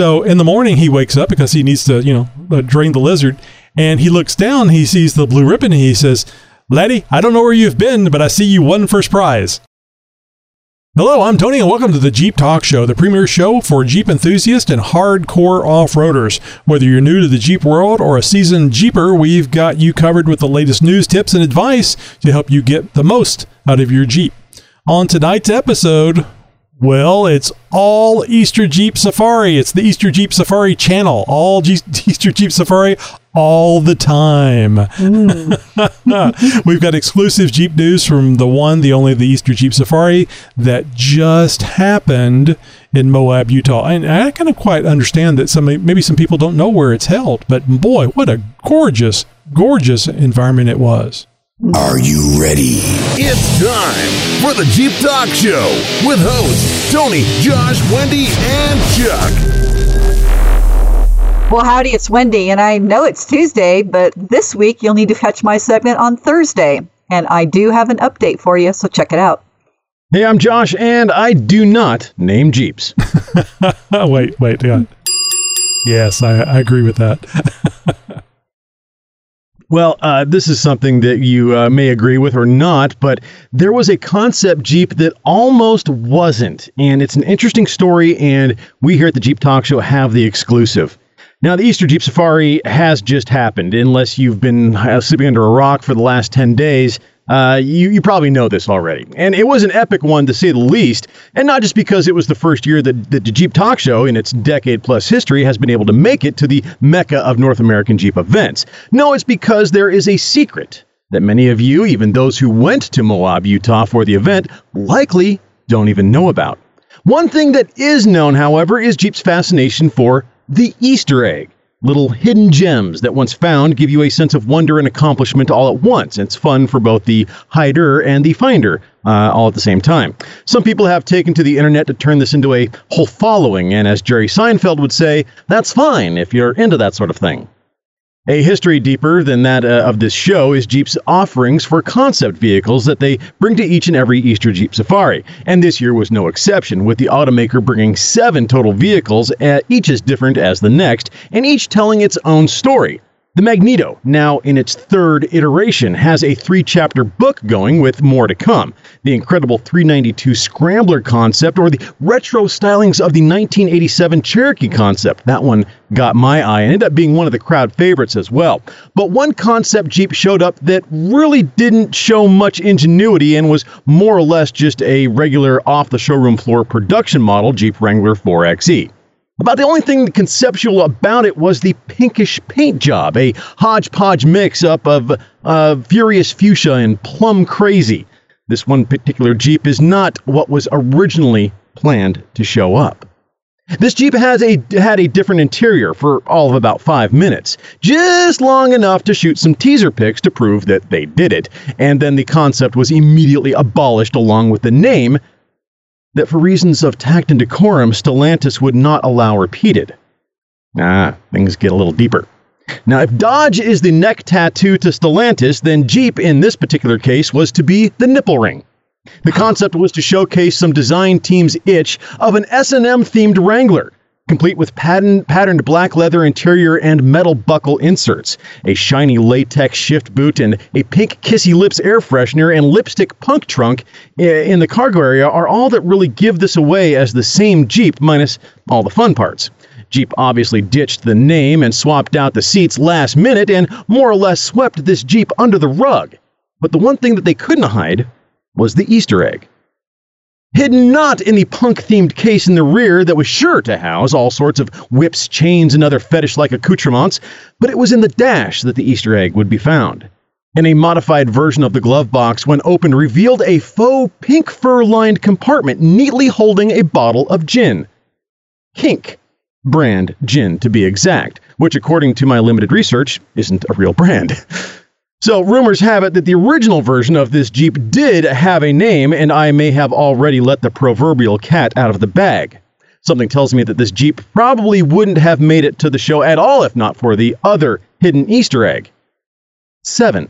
So in the morning, he wakes up because he needs to, you know, uh, drain the lizard. And he looks down, he sees the blue ribbon, and he says, Laddie, I don't know where you've been, but I see you won first prize. Hello, I'm Tony, and welcome to the Jeep Talk Show, the premier show for Jeep enthusiasts and hardcore off roaders. Whether you're new to the Jeep world or a seasoned Jeeper, we've got you covered with the latest news, tips, and advice to help you get the most out of your Jeep. On tonight's episode, well, it's all Easter Jeep Safari. It's the Easter Jeep Safari channel. All G- Easter Jeep Safari all the time. Mm. We've got exclusive Jeep news from the one, the only, the Easter Jeep Safari that just happened in Moab, Utah. And I kind of quite understand that some maybe some people don't know where it's held, but boy, what a gorgeous, gorgeous environment it was. Are you ready? It's time for the Jeep Talk Show with hosts Tony, Josh, Wendy, and Chuck. Well, howdy, it's Wendy, and I know it's Tuesday, but this week you'll need to catch my segment on Thursday. And I do have an update for you, so check it out. Hey, I'm Josh, and I do not name Jeeps. wait, wait, hang on. Yes, I, I agree with that. Well, uh, this is something that you uh, may agree with or not, but there was a concept Jeep that almost wasn't. And it's an interesting story, and we here at the Jeep Talk Show have the exclusive. Now, the Easter Jeep Safari has just happened, unless you've been uh, sleeping under a rock for the last 10 days. Uh, you, you probably know this already. And it was an epic one to say the least. And not just because it was the first year that, that the Jeep Talk Show, in its decade plus history, has been able to make it to the mecca of North American Jeep events. No, it's because there is a secret that many of you, even those who went to Moab, Utah for the event, likely don't even know about. One thing that is known, however, is Jeep's fascination for the Easter egg. Little hidden gems that once found give you a sense of wonder and accomplishment all at once. It's fun for both the hider and the finder uh, all at the same time. Some people have taken to the internet to turn this into a whole following, and as Jerry Seinfeld would say, that's fine if you're into that sort of thing. A history deeper than that uh, of this show is Jeep's offerings for concept vehicles that they bring to each and every Easter Jeep Safari. And this year was no exception, with the automaker bringing seven total vehicles, uh, each as different as the next, and each telling its own story. The Magneto, now in its third iteration, has a three chapter book going with more to come. The incredible 392 Scrambler concept, or the retro stylings of the 1987 Cherokee concept. That one got my eye and ended up being one of the crowd favorites as well. But one concept Jeep showed up that really didn't show much ingenuity and was more or less just a regular off the showroom floor production model Jeep Wrangler 4xe. About the only thing conceptual about it was the pinkish paint job, a hodgepodge mix up of uh, furious fuchsia and plum crazy. This one particular Jeep is not what was originally planned to show up. This Jeep has a had a different interior for all of about five minutes, just long enough to shoot some teaser pics to prove that they did it, and then the concept was immediately abolished along with the name that for reasons of tact and decorum, Stellantis would not allow repeated. Ah, things get a little deeper. Now, if Dodge is the neck tattoo to Stellantis, then Jeep in this particular case was to be the nipple ring. The concept was to showcase some design team's itch of an S&M themed Wrangler, complete with pattern, patterned black leather interior and metal buckle inserts, a shiny latex shift boot, and a pink kissy lips air freshener and lipstick punk trunk in the cargo area are all that really give this away as the same Jeep minus all the fun parts. Jeep obviously ditched the name and swapped out the seats last minute and more or less swept this Jeep under the rug. But the one thing that they couldn't hide was the Easter egg hidden not in the punk themed case in the rear that was sure to house all sorts of whips, chains, and other fetish like accoutrements, but it was in the dash that the Easter egg would be found. And a modified version of the glove box, when opened, revealed a faux pink fur lined compartment neatly holding a bottle of gin. Kink brand gin, to be exact, which, according to my limited research, isn't a real brand. So, rumors have it that the original version of this Jeep did have a name, and I may have already let the proverbial cat out of the bag. Something tells me that this Jeep probably wouldn't have made it to the show at all if not for the other hidden Easter egg. Seven.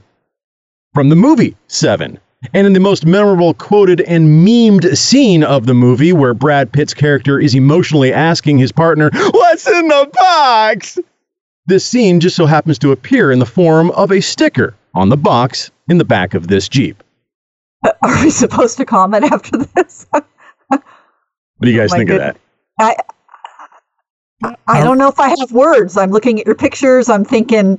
From the movie Seven. And in the most memorable quoted and memed scene of the movie, where Brad Pitt's character is emotionally asking his partner, What's in the box? This scene just so happens to appear in the form of a sticker on the box in the back of this Jeep. Are we supposed to comment after this? What do you guys Oh my think of that? I I don't know if I have words. I'm looking at your pictures. I'm thinking,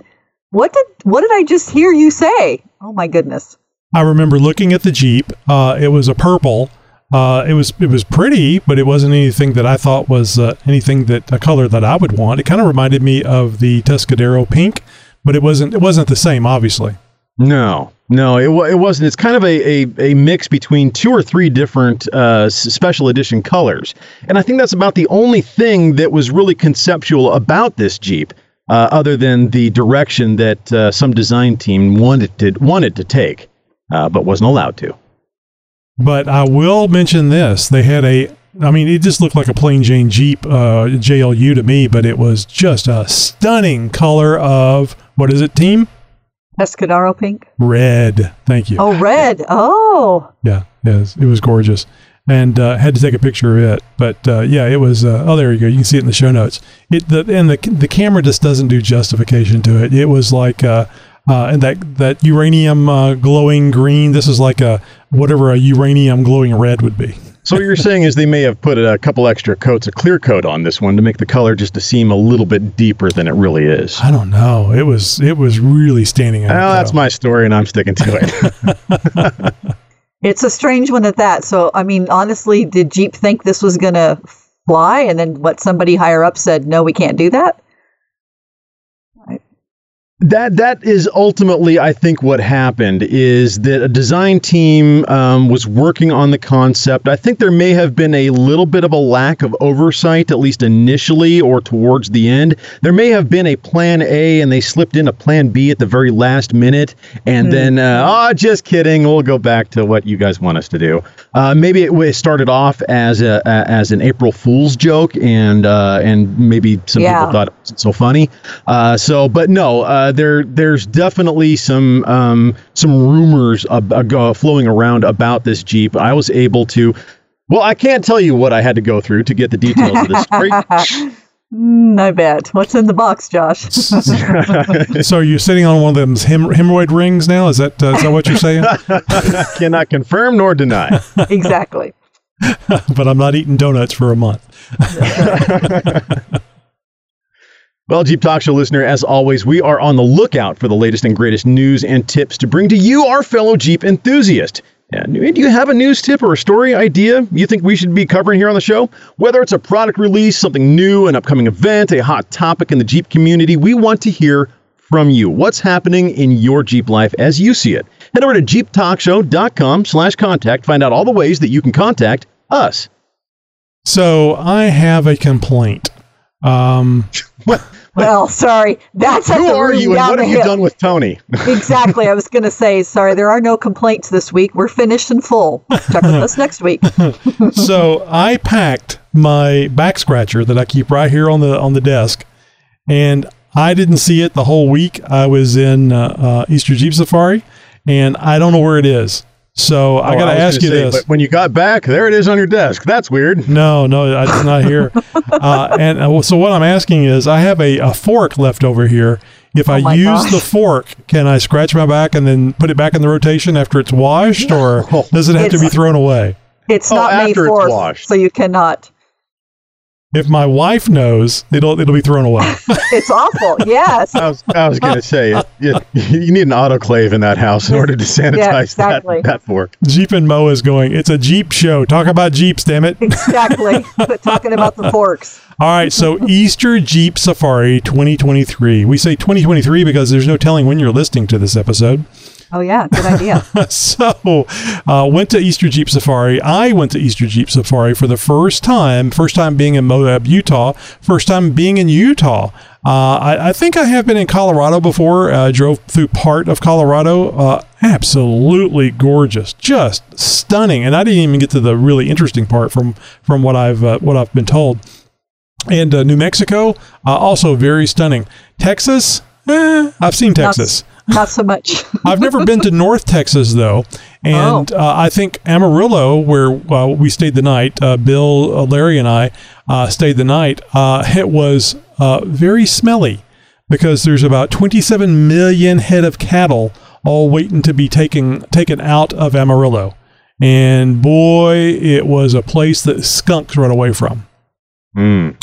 what did what did I just hear you say? Oh my goodness. I remember looking at the Jeep. Uh, it was a purple. Uh, it was it was pretty, but it wasn't anything that I thought was uh, anything that a color that I would want. It kind of reminded me of the Tuscadero pink, but it wasn't it wasn't the same, obviously. No, no, it, it wasn't. It's kind of a, a, a mix between two or three different uh, special edition colors. And I think that's about the only thing that was really conceptual about this Jeep, uh, other than the direction that uh, some design team wanted to, wanted to take, uh, but wasn't allowed to. But I will mention this: they had a. I mean, it just looked like a plain Jane Jeep uh, JLU to me, but it was just a stunning color of what is it, team? Tuscadero pink. Red. Thank you. Oh, red. Oh, Yeah, yes, it was gorgeous, and uh, had to take a picture of it. But uh, yeah, it was. Uh, oh, there you go. You can see it in the show notes. It the and the the camera just doesn't do justification to it. It was like. Uh, uh, and that that uranium uh, glowing green. This is like a whatever a uranium glowing red would be. So what you're saying is they may have put a couple extra coats of clear coat on this one to make the color just to seem a little bit deeper than it really is. I don't know. It was it was really standing out. Well, that's my story, and I'm sticking to it. it's a strange one at that. So, I mean, honestly, did Jeep think this was going to fly? And then what somebody higher up said, no, we can't do that? That that is ultimately, I think, what happened is that a design team um, was working on the concept. I think there may have been a little bit of a lack of oversight, at least initially or towards the end. There may have been a plan A, and they slipped in a plan B at the very last minute, and then, uh, oh, just kidding, we'll go back to what you guys want us to do. Uh, maybe it started off as a, as an April Fool's joke, and uh, and maybe some Yeah. people thought wasn't so funny. Uh, so, but no, uh, there there's definitely some um, some rumors ab- uh, go- flowing around about this Jeep. I was able to. Well, I can't tell you what I had to go through to get the details of this story. I bet. What's in the box, Josh? so are you sitting on one of them hem- hemorrhoid rings now? Is that uh, is that what you're saying? Cannot confirm nor deny. exactly. but I'm not eating donuts for a month. Well, Jeep Talk Show listener, as always, we are on the lookout for the latest and greatest news and tips to bring to you, our fellow Jeep enthusiast. And do you have a news tip or a story idea you think we should be covering here on the show? Whether it's a product release, something new, an upcoming event, a hot topic in the Jeep community, we want to hear from you. What's happening in your Jeep life as you see it? Head over to jeeptalkshow.com slash contact. Find out all the ways that you can contact us. So I have a complaint. Um, Well, sorry. That's at Who are you and what have you hill. done with Tony? exactly. I was going to say, sorry, there are no complaints this week. We're finished and full. Check with us next week. so I packed my back scratcher that I keep right here on the on the desk, and I didn't see it the whole week. I was in uh, uh, Easter Jeep Safari, and I don't know where it is. So I Oh, got to ask you say, this. But when you got back, there it is on your desk. That's weird. No, no, it's not here. uh, and uh, so what I'm asking is, I have a, a fork left over here. If I Oh my use gosh. the fork, can I scratch my back and then put it back in the rotation after it's washed, or does it have to be thrown away? It's Oh, not May after it's 4th, washed. so you cannot. If my wife knows, it'll it'll be thrown away. It's awful. Yes. I was, I was going to say, it, it, you need an autoclave in that house in order to sanitize exactly. that, that fork. Jeep and Mo is going. It's a Jeep show. Talk about Jeeps, damn it! Exactly. Quit talking about the forks. All right, so Easter Jeep Safari 2023. We say 2023 because there's no telling when you're listening to this episode. Oh, yeah. Good idea. so uh, went to Easter Jeep Safari. I went to Easter Jeep Safari for the first time. First time being in Moab, Utah. First time being in Utah. Uh, I, I think I have been in Colorado before. Uh, drove through part of Colorado. Uh, absolutely gorgeous, just stunning. And I didn't even get to the really interesting part from from what I've uh, what I've been told. And uh, New Mexico, uh, also very stunning. Texas, eh, I've seen Texas. Not so much. I've never been to North Texas though, And uh, I think Amarillo, where uh, we stayed the night, uh, Bill, uh, Larry, and I uh, stayed the night, uh, it was uh, very smelly because there's about 27 million head of cattle all waiting to be taken taken out of Amarillo. And boy, it was a place that skunks run away from. Mm.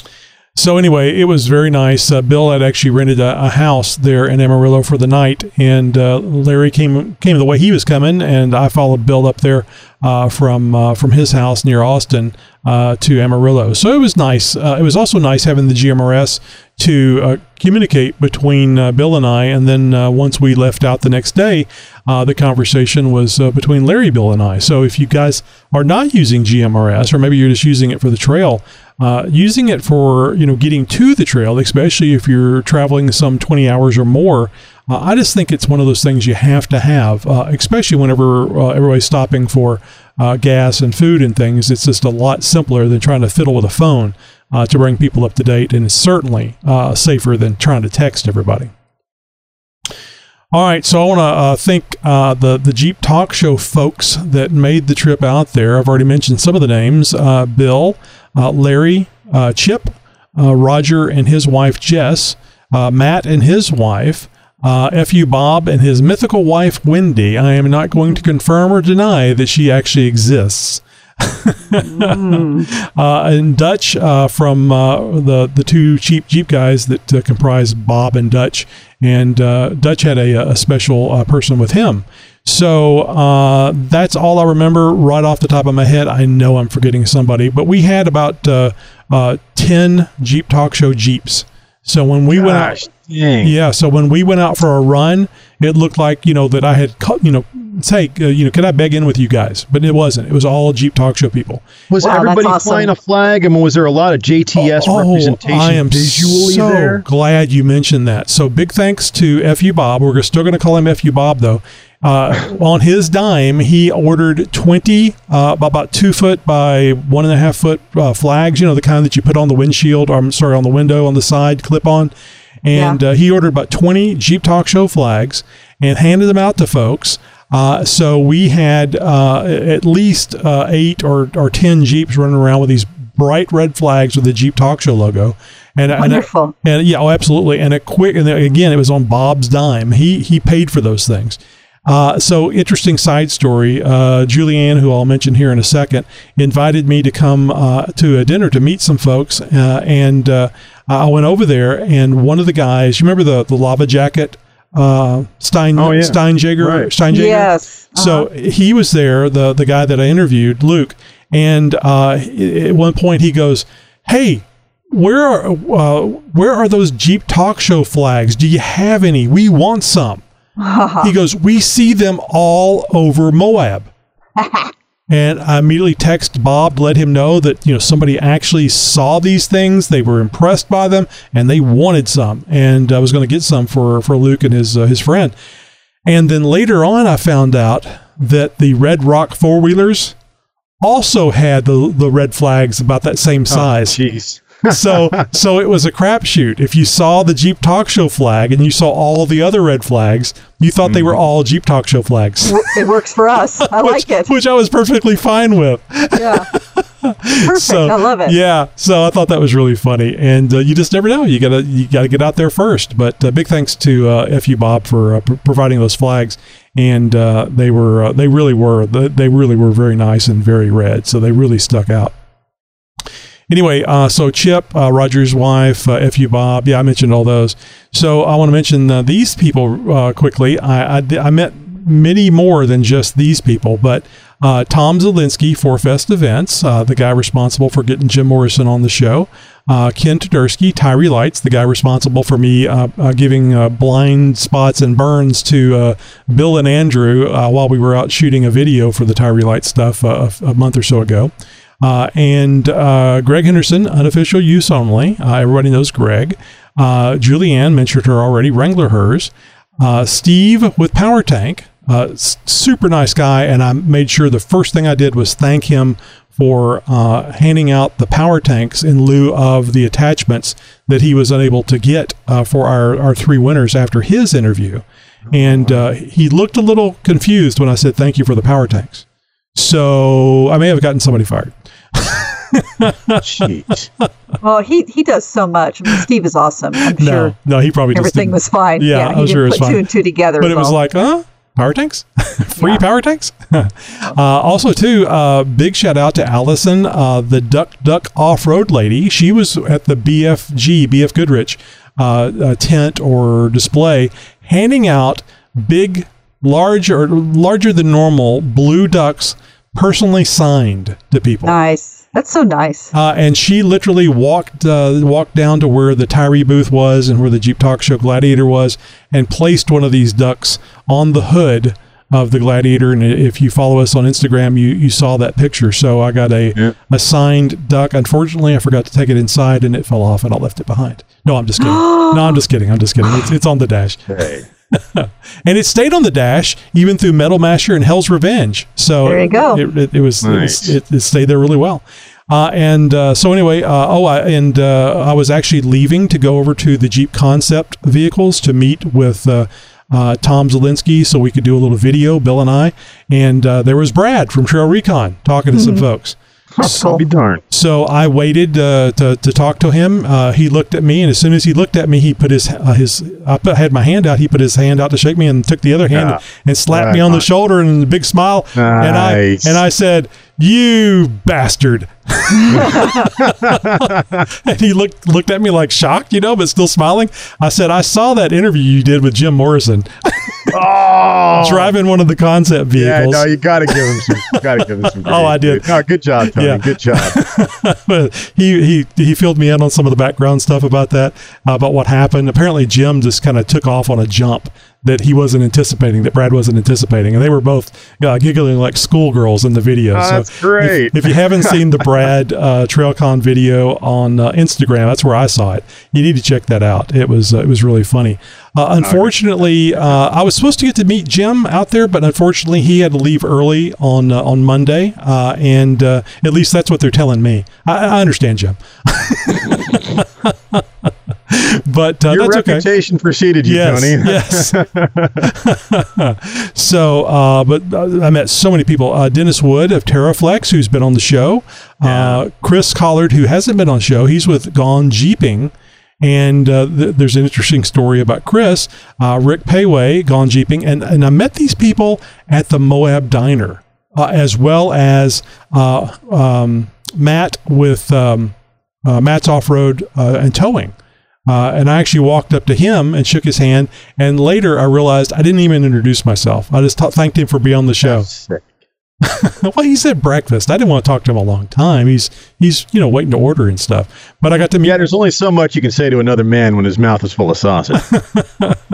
So anyway, it was very nice. Uh, Bill had actually rented a, a house there in Amarillo for the night, and uh, Larry came came the way he was coming, and I followed Bill up there uh, from uh, from his house near Austin uh, to Amarillo. So it was nice. Uh, it was also nice having the GMRS to communicate between Bill and I, and then once we left out the next day, the conversation was between Larry, Bill, and I. So if you guys are not using GMRS, or maybe you're just using it for the trail, uh, using it for you know getting to the trail, especially if you're traveling some 20 hours or more. Uh, I just think it's one of those things you have to have, uh, especially whenever uh, everybody's stopping for uh, gas and food and things. It's just a lot simpler than trying to fiddle with a phone uh, to bring people up to date, and it's certainly safer than trying to text everybody. All right, so I want to uh, thank uh, the the Jeep Talk Show folks that made the trip out there. I've already mentioned some of the names: uh, Bill, Larry, uh, Chip, uh, Roger, and his wife Jess, uh, Matt and his wife, uh, Fu Bob and his mythical wife Wendy. I am not going to confirm or deny that she actually exists. uh, and Dutch uh, from uh, the the two cheap Jeep guys that uh, comprise Bob and Dutch, and uh, Dutch had a, a special uh, person with him. So uh, that's all I remember right off the top of my head. I know I'm forgetting somebody, but we had about uh, uh, ten Jeep Talk Show Jeeps. So when we went out, dang. yeah. So when we went out for a run, it looked like you know that I had, cu- you know, say, uh, you know, can I beg in with you guys? But it wasn't. It was all Jeep Talk Show people. Was Wow, everybody awesome. flying a flag? I mean, was there a lot of JTS representation Oh, I am visually so there? glad you mentioned that. So big thanks to Fu Bob. We're still going to call him Fu Bob though. Uh, on his dime, he ordered twenty uh, about two foot by one and a half foot uh, flags. You know the kind that you put on the windshield. Or, I'm sorry, on the window on the side, clip on. And uh, he ordered about 20 Jeep Talk Show flags and handed them out to folks. Uh, so we had uh, at least uh, eight or, or 10 Jeeps running around with these bright red flags with the Jeep Talk Show logo. And, and, Wonderful. and yeah, oh, absolutely. And a quick, and again, it was on Bob's dime. He he paid for those things. Uh, so interesting side story. Uh, Julianne, who I'll mention here in a second, invited me to come uh, to a dinner to meet some folks, uh, and uh, I went over there. And one of the guys, you remember the the lava jacket, uh, Stein Oh, yeah. Steinjager, Right. Steinjager. Yes. So he was there, the the guy that I interviewed, Luke, and uh, at one point he goes, "Hey, where are uh, where are those Jeep Talk Show flags? Do you have any? We want some." he goes, "We see them all over Moab." And I immediately text Bob to let him know that you know somebody actually saw these things. They were impressed by them, and they wanted some. And I was going to get some for for Luke and his uh, his friend. And then later on, I found out that the Red Rock four wheelers also had the the red flags about that same size. Jeez. So so it was a crapshoot. If you saw the Jeep Talk Show flag and you saw all the other red flags, you thought they were all Jeep Talk Show flags. it works for us. I like it. Which I was perfectly fine with. Yeah. Perfect. So I love it. Yeah, so I thought that was really funny, and uh, you just never know. You gotta you gotta get out there first. But uh, big thanks to uh, Fu Bob for uh, pr- providing those flags, and uh, they were uh, they really were they really were very nice and very red, so they really stuck out. Anyway, uh, so Chip, uh, Roger's wife, uh, Fu Bob, yeah, I mentioned all those. So I want to mention uh, these people uh, quickly. I, I, I met many more than just these people, but uh, Tom Zielinski for Fest Events, the guy responsible for getting Jim Morrison on the show. Ken Tudursky, Tyri Lights, the guy responsible for me giving blind spots and burns to Bill and Andrew while we were out shooting a video for the Tyri Lights stuff a, a month or so ago. Uh, and uh, Greg Henderson, unofficial use only. Uh, everybody knows Greg. Uh, Julianne mentioned her already. Wrangler hers. Uh, Steve with Power Tank, uh, super nice guy, and I made sure the first thing I did was thank him for handing out the power tanks in lieu of the attachments that he was unable to get for our, our three winners after his interview. and he looked a little confused when I said thank you for the power tanks. So I may have gotten somebody fired. Jeez. Well, he he does so much. I mean, Steve is awesome. I'm No, sure no, he probably just everything didn't- was fine. Yeah, he I'm sure it was put fine. two and two together. but it was like, huh? Power tanks? Free Yeah. power tanks? uh, also, too, uh, big shout out to Allison, uh, the Duck Duck Off Road lady. She was at the BFG, BF Goodrich uh, uh, tent or display, handing out big, large or larger than normal blue ducks personally signed to people. nice. That's so nice. Uh, and she literally walked uh, walked down to where the Tyri booth was and where the Jeep Talk Show Gladiator was, and placed one of these ducks on the hood of the Gladiator. And if you follow us on Instagram, you you saw that picture. So I got a Yeah. a signed duck. Unfortunately, I forgot to take it inside, and it fell off, and I left it behind. No, I'm just kidding. no, I'm just kidding. I'm just kidding. It's, it's on the dash. Hey. And it stayed on the dash even through Metal Masher and Hell's Revenge. So There you go. It, it, it was, Nice. it, was it, it stayed there really well. Uh, and uh, so anyway, uh, oh, I, and uh, I was actually leaving to go over to the Jeep Concept vehicles to meet with uh, uh, Tom Zielinski so we could do a little video, Bill and I. And uh, there was Brad from Trail Recon talking to some folks. That's I'll be darned. So I waited uh, to, to talk to him. Uh, he looked at me, and as soon as he looked at me, he put his uh, his I put, had my hand out. He put his hand out to shake me, and took the other hand and slapped me on the shoulder and a big smile. And I and I said, "You bastard!" and he looked looked at me like shocked, you know, but still smiling. I said, "I saw that interview you did with Jim Morrison Oh, driving one of the concept vehicles." yeah. No, you got to give him some. Got to give him some. Oh, I did. dude. No, good job, Tony. Yeah. Good job. but he he he filled me in on some of the background stuff about that, uh, about what happened. Apparently, Jim just kind of took off on a jump that he wasn't anticipating, that Brad wasn't anticipating, and they were both uh, giggling like schoolgirls in the video. Oh, so that's if- great. If, you haven't seen the Brad uh, TrailCon video on uh, Instagram, that's where I saw it. You need to check that out. It was uh, it was really funny. Uh, unfortunately, uh, I was supposed to get to meet Jim out there, but unfortunately, he had to leave early on uh, on Monday, uh, and uh, at least that's what they're telling me. I, I understand, Jim, but uh, Your that's okay. reputation preceded you, Yes, Tony. yes. so, uh, but uh, I met so many people. Uh, Dennis Wood of TeraFlex, who's been on the show. Uh, Chris Collard, who hasn't been on the show. He's with Gone Jeeping. And uh, th- there's an interesting story about Chris, uh, Rick Péwé, Gone Jeeping. And, and I met these people at the Moab Diner, uh, as well as uh, um, Matt with um, uh, Matt's Off Road uh, and Towing. Uh, and I actually walked up to him and shook his hand. And later I realized I didn't even introduce myself. I just t- thanked him for being on the show. Sick. well, he's at breakfast. I didn't want to talk to him a long time. He's he's you know waiting to order and stuff. But I got to meet Yeah, there's only so much you can say to another man when his mouth is full of sausage.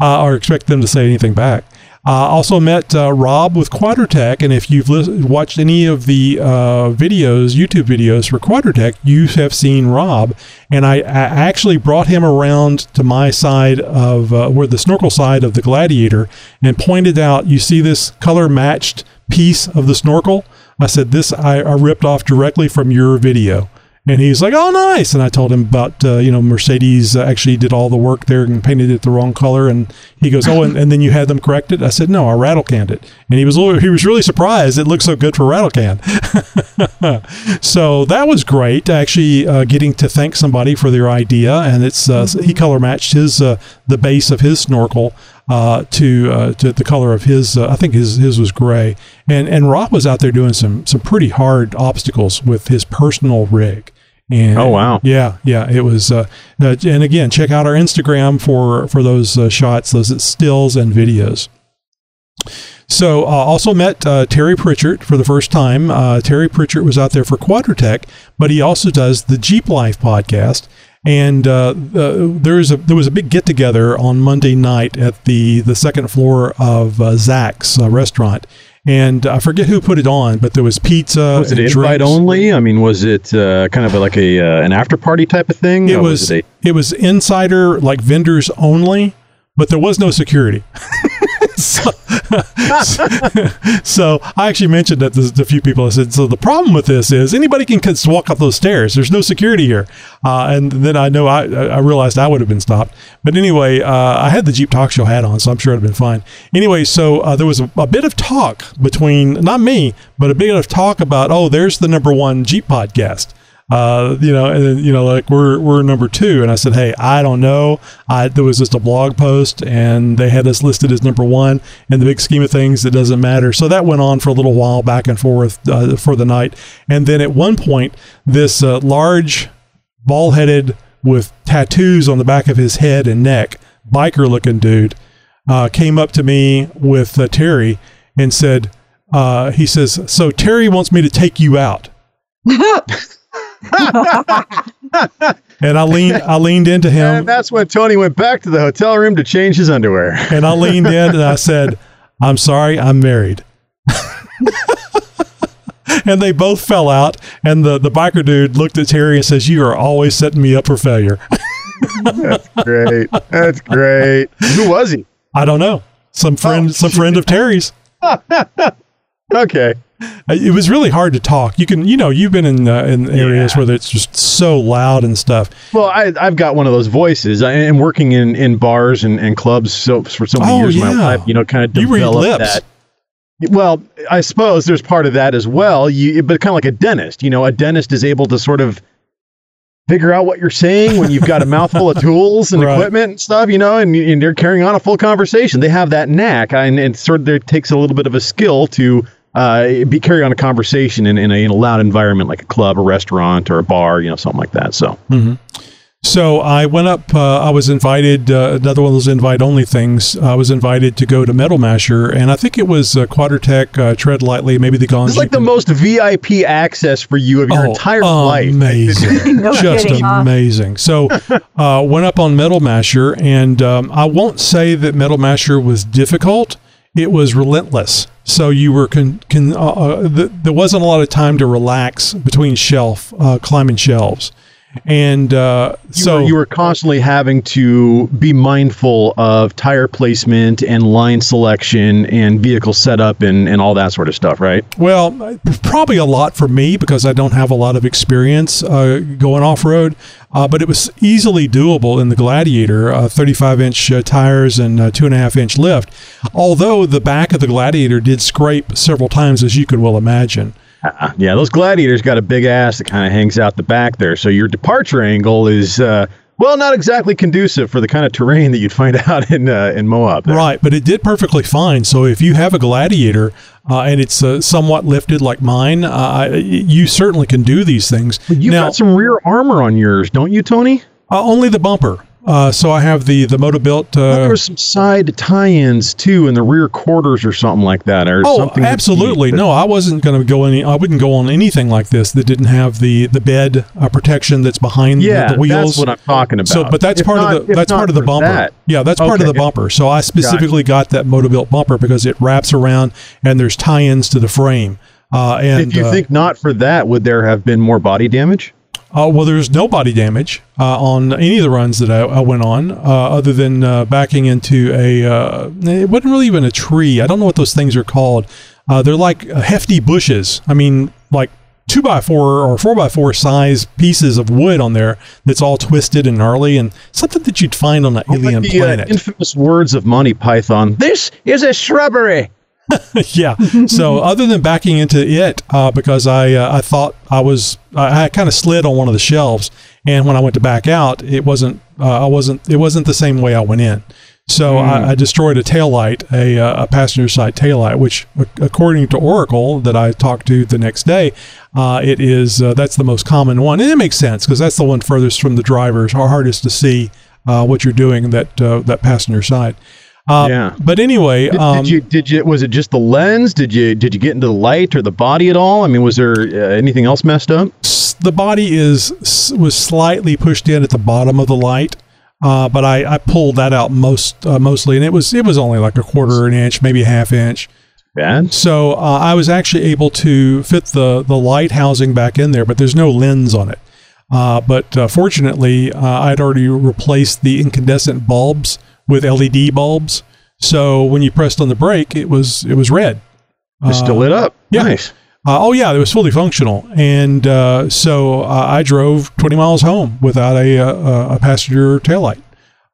uh, or expect them to say anything back. Uh, also met uh, Rob with Quadratec, and if you've lis- watched any of the uh, videos, YouTube videos for Quadratec, you have seen Rob. And I, I actually brought him around to my side of uh, where the snorkel side of the Gladiator, and pointed out, you see this color matched piece of the snorkel. I said this I, I ripped off directly from your video. And he's like, "Oh, nice!" And I told him about, uh, you know, Mercedes uh, actually did all the work there and painted it the wrong color. And he goes, "Oh, and, and then you had them corrected." I said, "No, I rattle canned it." And he was he was really surprised. It looked so good for rattle can. so that was great. Actually, uh, getting to thank somebody for their idea, and it's uh, he color matched his uh, the base of his snorkel uh, to uh, to the color of his. Uh, I think his his was gray, and and Rob was out there doing some some pretty hard obstacles with his personal rig. And Oh, wow. Yeah, yeah, it was. Uh, and again, check out our Instagram for for those uh, shots, those stills and videos. So, uh, also met uh, Terry Pritchard for the first time. Uh, Terry Pritchard was out there for Quadratec, but he also does the Jeep Life podcast. And uh, uh, there was a there was a big get together on Monday night at the the second floor of uh, Zax uh, restaurant, and I forget who put it on, but there was pizza. Was it invite drinks. only? I mean, was it uh, kind of like a uh, an after party type of thing? It Or was it it was insider like vendors only, but there was no security. so, so I actually mentioned that to a few people. I said, so the problem with this is anybody can just walk up those stairs. There's no security here. Uh, and then I know I, I realized I would have been stopped. But anyway, uh, I had the Jeep Talk Show hat on, so I'm sure it'd been fine. Anyway, so uh, there was a, a bit of talk between not me, but a bit of talk about oh, there's the number one Jeep podcast uh, you know, and you know, like we're we're number two, and I said, hey, I don't know. I there was just a blog post, and they had us listed as number one. In the big scheme of things, it doesn't matter. So that went on for a little while, back and forth uh, for the night, and then at one point, this uh, large, ball-headed with tattoos on the back of his head and neck, biker-looking dude, uh, came up to me with uh, Terry and said, uh, he says, so Terry wants me to take you out. and I leaned, I leaned into him, And that's when Tony went back to the hotel room to change his underwear. and I leaned in and I said, "I'm sorry, I'm married." and they both fell out. And the the biker dude looked at Terry and says, "You are always setting me up for failure." That's great. That's great. Who was he? I don't know, some friend, Oh, some friend of Terry's. Okay. It was really hard to talk. You can, you know, you've been in uh, in areas Yeah. where it's just so loud and stuff. Well, I, I've got one of those voices. I am working in, in bars and, and clubs so for so many Oh, years of my life. You know, kind of You read developed lips. that. Well, I suppose there's part of that as well. You, but kind of like a dentist. You know, a dentist is able to sort of figure out what you're saying when you've got a mouthful of tools and Right. equipment and stuff. You know, and, and they're carrying on a full conversation. They have that knack, and it sort of there takes a little bit of a skill to. Uh, be carry on a conversation in, in, a, in a loud environment like a club, a restaurant, or a bar, you know, something like that. So, So I went up. Uh, I was invited. Uh, another one of those invite-only things. I was invited to go to Metal Masher, and I think it was uh, Quadratec, uh, Tread Lightly, maybe the Gone. This is like the most VIP access for you of your Oh, entire life. Amazing. No Just kidding, huh? amazing. So, uh, went up on Metal Masher, and um, I won't say that Metal Masher was difficult. It was relentless. So you were con- con- uh, uh, th- there wasn't a lot of time to relax between shelf uh, climbing shelves, and uh, You so were, you were constantly having to be mindful of tire placement and line selection and vehicle setup and, and all that sort of stuff, right? Well, probably a lot for me because I don't have a lot of experience uh, going off road, uh, but it was easily doable in the Gladiator, uh, 35 inch uh, tires and uh, two and a half inch lift. Although the back of the Gladiator did scrape several times, as you could well imagine. Uh, yeah, those gladiators got a big ass that kind of hangs out the back there. So your departure angle is, uh, well, not exactly conducive for the kind of terrain that you'd find out in uh, in Moab. there. Right, but it did perfectly fine. So if you have a Gladiator uh, and it's uh, somewhat lifted like mine, uh, you certainly can do these things. You've now, got some rear armor on yours, don't you, Tony? uh, only the bumper. Uh, so I have the the. I thought Uh, there was some side tie-ins too in the rear quarters or something like that, or Oh, something. absolutely. No, I wasn't going to go any. I wouldn't go on anything like this that didn't have the the bed uh, protection that's behind Yeah, the, the wheels. that's what I'm talking about. So, but that's If part not- of the that's part of the bumper. that- Yeah, that's part of the bumper. So I specifically got that Motobilt bumper because it wraps around and there's tie-ins to the frame. Uh, and if you uh, think not for that, would there have been more body damage? Uh, well, there's no body damage uh, on any of the runs that I, I went on, uh, other than uh, backing into a. Uh, it wasn't really even a tree. I don't know what those things are called. Uh, they're like hefty bushes. I mean, like two by four or four by four size pieces of wood on there that's all twisted and gnarly and something that you'd find on an alien Like the planet. infamous words of Monty Python. This is a shrubbery. yeah. So other than backing into it, uh, because I uh, I thought I was I, I kind of slid on one of the shelves, and when I went to back out, it wasn't uh, I wasn't it wasn't the same way I went in. So I, I destroyed a taillight, a, uh, a passenger side taillight, which according to Oracle that I talked to the next day, uh, it is uh, that's the most common one, and it makes sense because that's the one furthest from the drivers, hardest to see uh, what you're doing that uh, that passenger side. Uh, Yeah. But anyway, Did, um, did you? Did you? Was it just the lens? Did you? Did you get into the light or the body at all? I mean, was there uh, anything else messed up? the body is was slightly pushed in at the bottom of the light, uh, but I, I pulled that out most uh, mostly, and it was it was only like a quarter an inch, maybe a half inch. Bad. So uh, I was actually able to fit the the light housing back in there, but there's no lens on it. Uh, but uh, fortunately, uh, I'd already replaced the incandescent bulbs with LED bulbs. So when you pressed on the brake, it was it was red. It's still lit up. yeah. Nice. Uh, oh yeah, it was fully functional, and uh, so uh, I drove 20 miles home without a, a, a passenger taillight.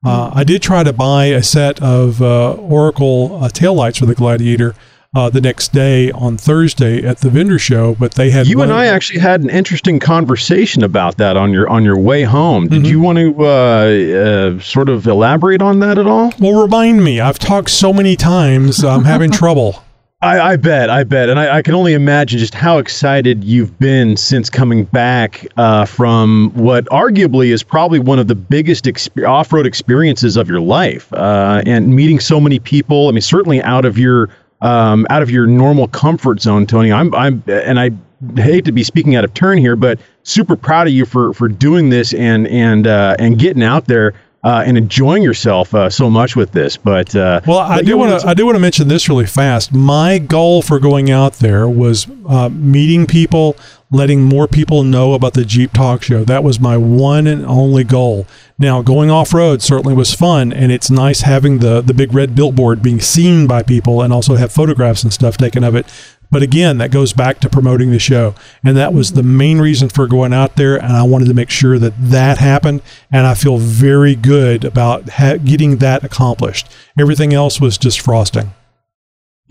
Uh, I did try to buy a set of uh, Oracle uh, taillights for the Gladiator uh, the next day on Thursday at the vendor show, but they had You and I actually had an interesting conversation about that on your on your way home. Mm-hmm. Did you want to uh, uh, sort of elaborate on that at all? Well, remind me. I've talked so many times. I'm having trouble. I, I bet, I bet, and I, I can only imagine just how excited you've been since coming back uh, from what arguably is probably one of the biggest exp- off-road experiences of your life, uh, and meeting so many people. I mean, certainly out of your um, out of your normal comfort zone, Tony. I'm, I'm, and I hate to be speaking out of turn here, but super proud of you for for doing this and and uh, and getting out there. Uh, and enjoying yourself uh, so much with this, but uh, Well, I but do want to. I do want to mention this really fast. My goal for going out there was uh, meeting people, letting more people know about the Jeep Talk Show. That was my one and only goal. Now, going off road certainly was fun, and it's nice having the the big red billboard being seen by people, and also have photographs and stuff taken of it. But again, that goes back to promoting the show, and that was the main reason for going out there. And I wanted to make sure that that happened, and I feel very good about ha- getting that accomplished. Everything else was just frosting.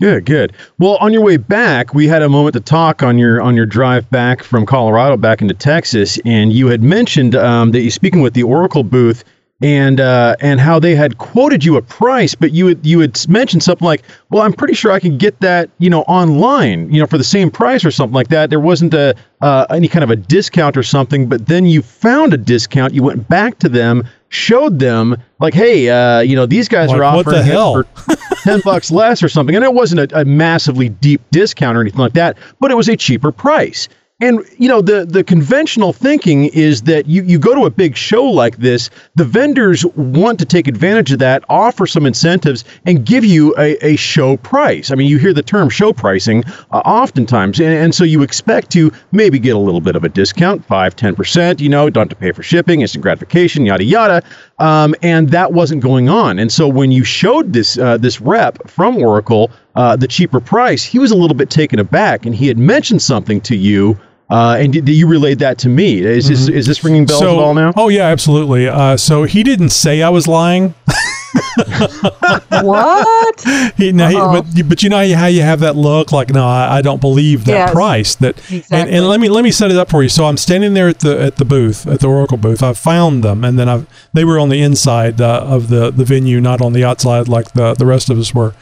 Good, good. Well, on your way back, we had a moment to talk on your on your drive back from Colorado back into Texas, and you had mentioned um, that you're speaking with the Oracle booth and uh, and how they had quoted you a price, but you had you had mentioned something like, "Well, I'm pretty sure I can get that, you know, online, you know, for the same price or something like that." There wasn't a uh, any kind of a discount or something, but then you found a discount. You went back to them, showed them, like, "Hey, uh, you know, these guys Like, are offering for 10 bucks less or something. And it wasn't a, a massively deep discount or anything like that, but it was a cheaper price. And you know the the conventional thinking is that you you go to a big show like this, the vendors want to take advantage of that, offer some incentives, and give you a, a show price. I mean, you hear the term show pricing uh, oftentimes, and, and so you expect to maybe get a little bit of a discount, five, ten percent. You know, don't have to pay for shipping, instant gratification, yada yada. Um, and that wasn't going on. And so when you showed this uh, this rep from Oracle uh, the cheaper price, he was a little bit taken aback, and he had mentioned something to you. Uh, and did, did you relayed that to me? Is this is this ringing bells at all now? oh yeah, absolutely. Uh, so he didn't say I was lying. what? He, now, he, Uh-oh. but you- but you know how you have that look like no, I, I don't believe that Yes. price. That and, Exactly. and let me let me set it up for you. So I'm standing there at the at the booth at the Oracle booth. I found them, and then I they were on the inside uh, of the the venue, not on the outside like the the rest of us were.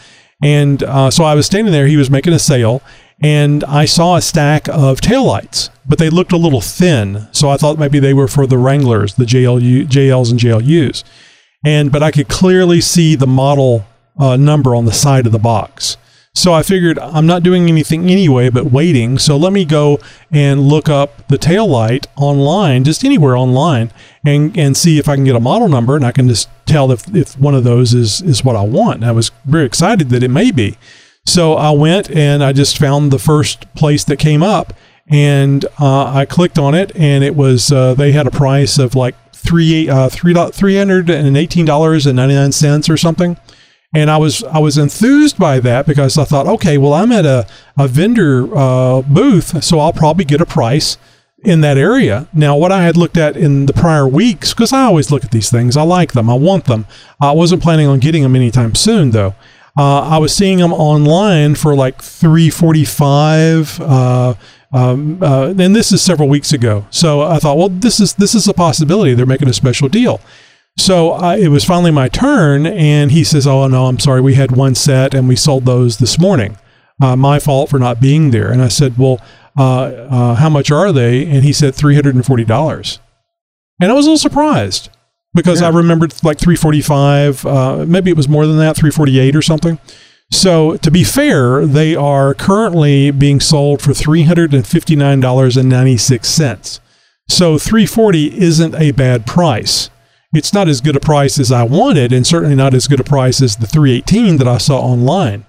And uh, so I was standing there. He was making a sale, and I saw a stack of taillights, but they looked a little thin. So I thought maybe they were for the Wranglers, the JLU, JLs and JLUs and but I could clearly see the model uh, number on the side of the box. So I figured I'm not doing anything anyway, but waiting. So let me go and look up the tail light online, just anywhere online, and and see if I can get a model number, and I can just tell if if one of those is is what I want. And I was very excited that it may be. So I went and I just found the first place that came up, and uh, I clicked on it, and it was uh, they had a price of like three uh, three three hundred and eighteen dollars and ninety nine cents or something. And I was I was enthused by that because I thought, okay, well I'm at a a vendor uh, booth, so I'll probably get a price in that area. Now, what I had looked at in the prior weeks, because I always look at these things, I like them, I want them. I wasn't planning on getting them anytime soon, though. Uh, I was seeing them online for like three forty five. Uh, um, uh, and this is several weeks ago. So I thought, well, this is this is a possibility. They're making a special deal. So uh, it was finally my turn, and he says, "Oh no, I'm sorry. We had one set, and we sold those this morning. Uh, my fault for not being there." And I said, "Well, uh, uh, how much are they?" And he said, 340 dollars." And I was a little surprised because I remembered like 345. Uh, maybe it was more than that, 348 or something. So to be fair, they are currently being sold for three hundred and fifty nine dollars and ninety six cents. So three forty isn't a bad price. It's not as good a price as I wanted, and certainly not as good a price as the three eighteen that I saw online.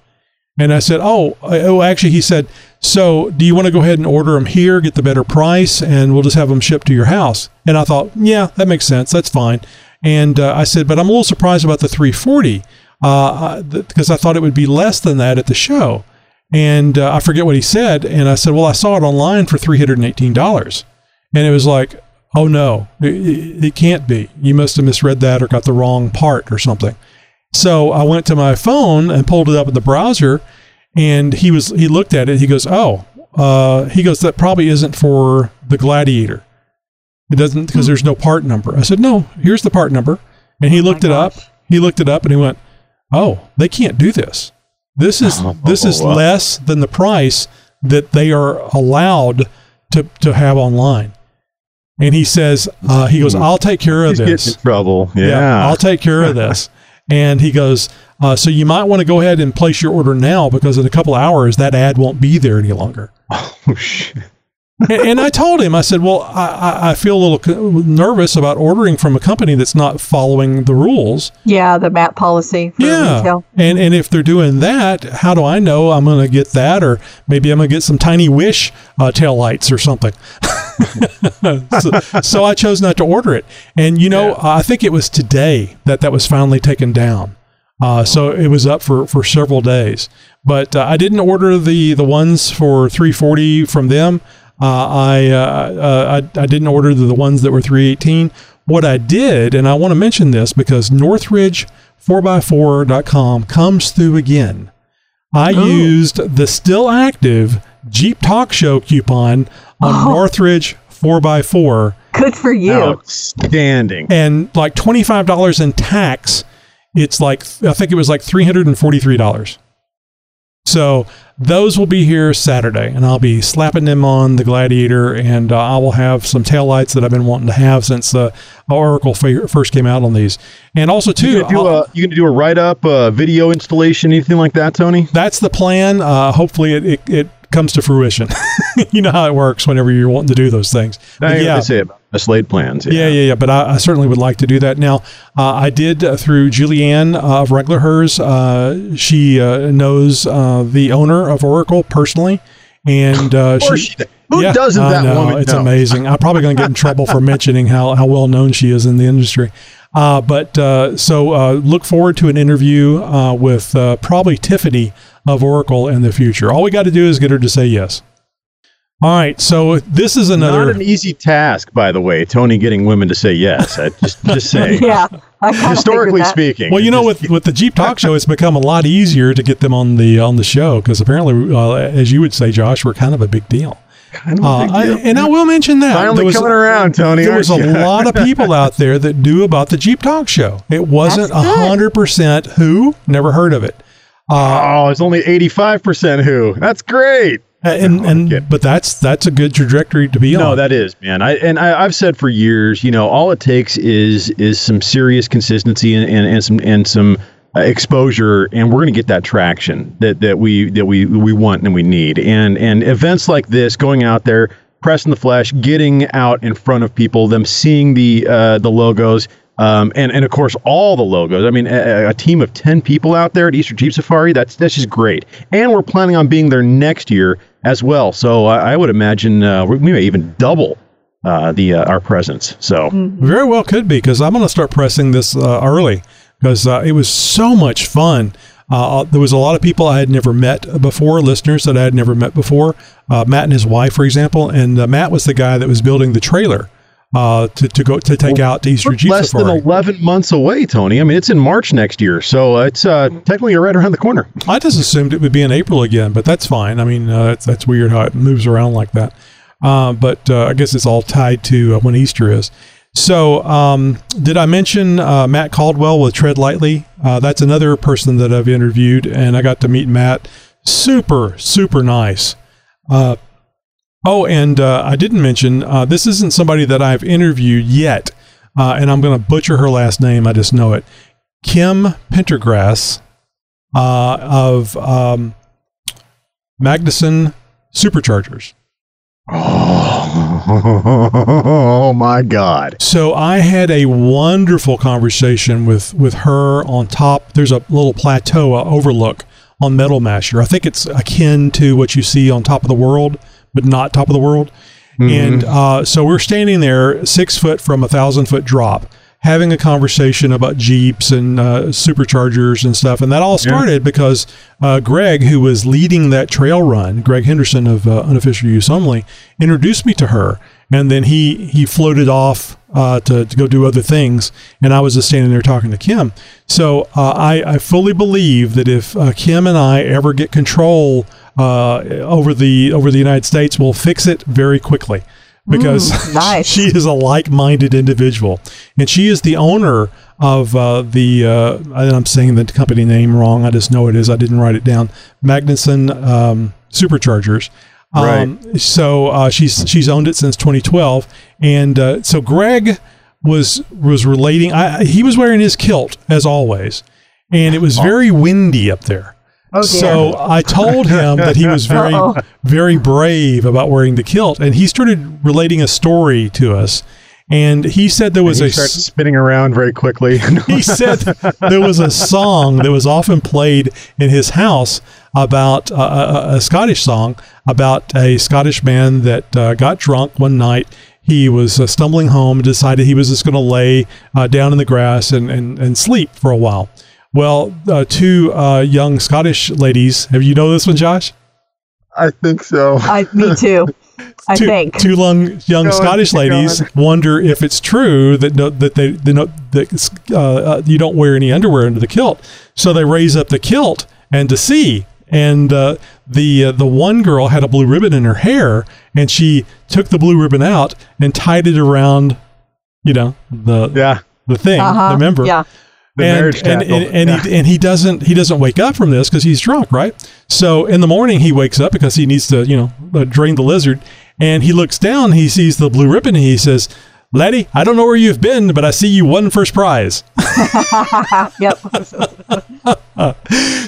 And I said, "Oh, oh, actually," he said, "So do you want to go ahead and order them here, get the better price, and we'll just have them shipped to your house?" And I thought, "Yeah, that makes sense. That's fine." And uh, I said, "But I'm a little surprised about the 340. uh, because I thought it would be less than that at the show. And uh, I forget what he said. And I said, well, I saw it online for $318. And it was like, oh no, it, it can't be. You must have misread that or got the wrong part or something. So I went to my phone and pulled it up in the browser, and he was he looked at it. He goes, "Oh, uh, he goes that probably isn't for the Gladiator. It doesn't because there's no part number." I said, "No, here's the part number," and he looked it up. He looked it up and he went, "Oh, they can't do this. This is this is less than the price that they are allowed to to have online." And he says, uh, "He goes, I'll take care of He's this." in trouble. Yeah. Yeah, I'll take care of this. and he goes, uh, so you might want to go ahead and place your order now because in a couple of hours that ad won't be there any longer. Oh, shit. and, and I told him, I said, well, I, I- I feel a little nervous about ordering from a company that's not following the rules. Yeah, the MAP policy for Yeah. retail. And and if they're doing that, how do I know I'm going to get that, or maybe I'm going to get some tiny wish uh, tail lights or something? so, so I chose not to order it. And you know, I think it was today that that was finally taken down. Uh, so it was up for, for several days, but uh, I didn't order the, the ones for 340 from them. Uh, I, uh, uh, I I didn't order the, the ones that were 318. What I did, and I want to mention this because Northridge 4x4.com comes through again. I used the still active Jeep Talk Show coupon on Northridge 4x4 Good for you. Outstanding. and like $25 in tax. It's like, I think it was like $343. So those will be here Saturday, and I'll be slapping them on the Gladiator, and uh, I will have some taillights that I've been wanting to have since uh, Oracle fa- first came out on these. And also, too, You gonna do a gonna do a write up, uh, video installation, anything like that, Tony? that's the plan. Uh, hopefully, it, it, it comes to fruition. you know how it works whenever you're wanting to do those things. Yeah, I say about the plans. yeah, yeah, yeah. But I, I certainly would like to do that. Now, uh, I did uh, through Julianne uh, of Reglerhers. Uh, she uh, knows uh, the owner of Oracle personally, and uh, she. she- who doesn't that know, woman It's know? amazing. I'm probably going to get in trouble for mentioning how, how well known she is in the industry. Uh, but uh, so uh, look forward to an interview uh, with uh, probably Tiffany of Oracle in the future. All we got to do is get her to say yes. All right. So this is another. Not an easy task, by the way. Tony getting women to say yes. I just just say. yeah, Historically speaking. Well, you know, Just- with with the Jeep Talk Show, it's become a lot easier to get them on the on the show because apparently, uh, as you would say, Josh, we're kind of a big deal. Kind of a Uh, big I, and I will mention that finally there was, coming around, Tony. there was a lot of people out there that knew about the Jeep Talk Show. It wasn't That's hundred percent who never heard of it. Oh, it's only eighty-five percent who. That's great. And and good. but that's that's a good trajectory to be No, on. No, that is, man. I and I, I've said for years, you know, all it takes is is some serious consistency and, and, and some and some uh, exposure, and we're going to get that traction that, that we that we we want and we need. And and events like this, going out there, pressing the flesh, getting out in front of people, them seeing the uh, the logos. Um, and, and of course, all the logos. I mean, a, a team of 10 people out there at Easter Jeep Safari, that's, that's just great. And we're planning on being there next year as well. So I, I would imagine uh, we may even double uh, the uh, our presence. So Very well could be because I'm going to start pressing this uh, early because uh, it was so much fun. Uh, there was a lot of people I had never met before, listeners that I had never met before. Uh, Matt and his wife, for example, and uh, Matt was the guy that was building the trailer uh, to, to go to take out to Easter Jeep less Safari. than 11 months away, Tony. I mean, it's in March next year. So it's uh, technically right around the corner. I just assumed it would be in April again, but that's fine. I mean, uh, it's, that's weird how it moves around like that. Uh, but uh, I guess it's all tied to uh, when Easter is. So, um, did I mention uh, Matt Caldwell with Tread Lightly? Uh, that's another person that I've interviewed, and I got to meet Matt. Super, super nice. Uh, oh, and uh, I didn't mention uh, this isn't somebody that I've interviewed yet, uh, and I'm going to butcher her last name. I just know it. Kim Pendergrass uh, of um, Magnuson Superchargers. Oh, my God. So I had a wonderful conversation with with her on top. There's a little plateau uh, overlook on Metal Masher. I think it's akin to what you see on Top of the World, but not Top of the World. And uh, so we're standing there, six foot from a thousand foot drop, having a conversation about Jeeps and uh, superchargers and stuff. And that all started because uh, Greg, who was leading that trail run, Greg Henderson of uh, Unofficial Use Only, introduced me to her. And then he, he floated off uh, to, to go do other things. And I was just standing there talking to Kim. So uh, I, I fully believe that if uh, Kim and I ever get control uh, over the over the United States, we'll fix it very quickly because Mm, nice. she is a like-minded individual, and she is the owner of uh, the. Uh, I'm saying the company name wrong. I just know it is. I didn't write it down. Magnuson um, Superchargers. Um, So uh, she's she's owned it since 2012, and uh, so Greg was was relating. I, he was wearing his kilt as always, and it was very windy up there. Oh, dear. So I told him that he was very, Uh-oh. very brave about wearing the kilt, and he started relating a story to us. And he said there was he a spinning around very quickly. he said there was a song that was often played in his house about uh, a, a Scottish song about a Scottish man that uh, got drunk one night. He was uh, stumbling home and decided he was just going to lay uh, down in the grass and, and, and sleep for a while. Well, uh, two uh, young Scottish ladies, have you know this one, Josh? I think so. I, me too. I two, think. two young, young Go Scottish ladies going. wonder if it's true that no, that they, they know that uh, uh, you don't wear any underwear under the kilt. So they raise up the kilt and to see. And uh, the uh, the one girl had a blue ribbon in her hair, and she took the blue ribbon out and tied it around, you know, the Yeah. the thing, Uh-huh. the member Yeah. And and, and, and, Yeah. he, and he doesn't he doesn't wake up from this because he's drunk, right? So in the morning he wakes up because he needs to you know uh, drain the lizard, and he looks down, he sees the blue ribbon, and he says, "Laddie, I don't know where you've been, but I see you won first prize." Yep.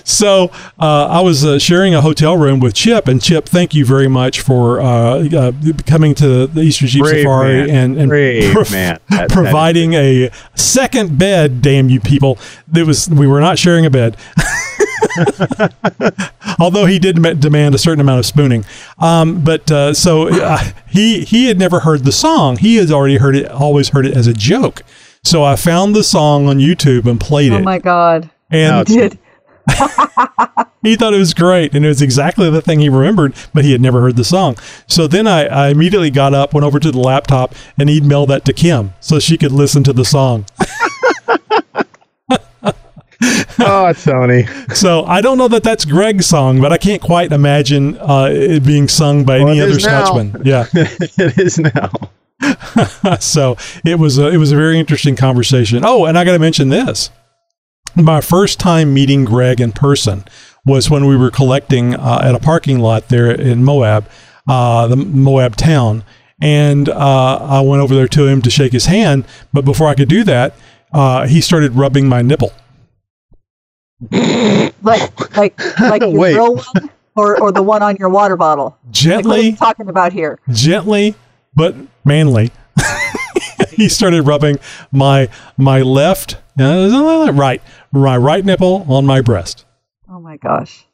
So uh, I was uh, sharing a hotel room with Chip, and Chip, thank you very much for uh, uh, coming to the Easter Jeep Brave Safari man. and, and Brave prov- man. That- that is providing a second bed. Damn you people! It was we were not sharing a bed. Although he did dem- demand a certain amount of spooning, um, but uh, so uh, he he had never heard the song. He had already heard it, always heard it as a joke. So I found the song on YouTube and played oh it, Oh my God. and Did. he thought it was great and it was exactly the thing he remembered but he had never heard the song so then I, I immediately got up went over to the laptop and emailed that to kim so she could listen to the song Oh, Tony. so i don't know that that's greg's song but i can't quite imagine uh, it being sung by Well, any other is now. scotsman yeah it is now. so it was a, it was a very interesting conversation. Oh, and I got to mention this: my first time meeting Greg in person was when we were collecting uh, at a parking lot there in Moab, uh, the Moab town, and uh, I went over there to him to shake his hand. But before I could do that, uh, he started rubbing my nipple. Like, like, like your Wait. real one, or, or the one on your water bottle. Like, what are Gently, you talking about here? gently but mainly he started rubbing my my left, uh, right, my right nipple on my breast. Oh my gosh.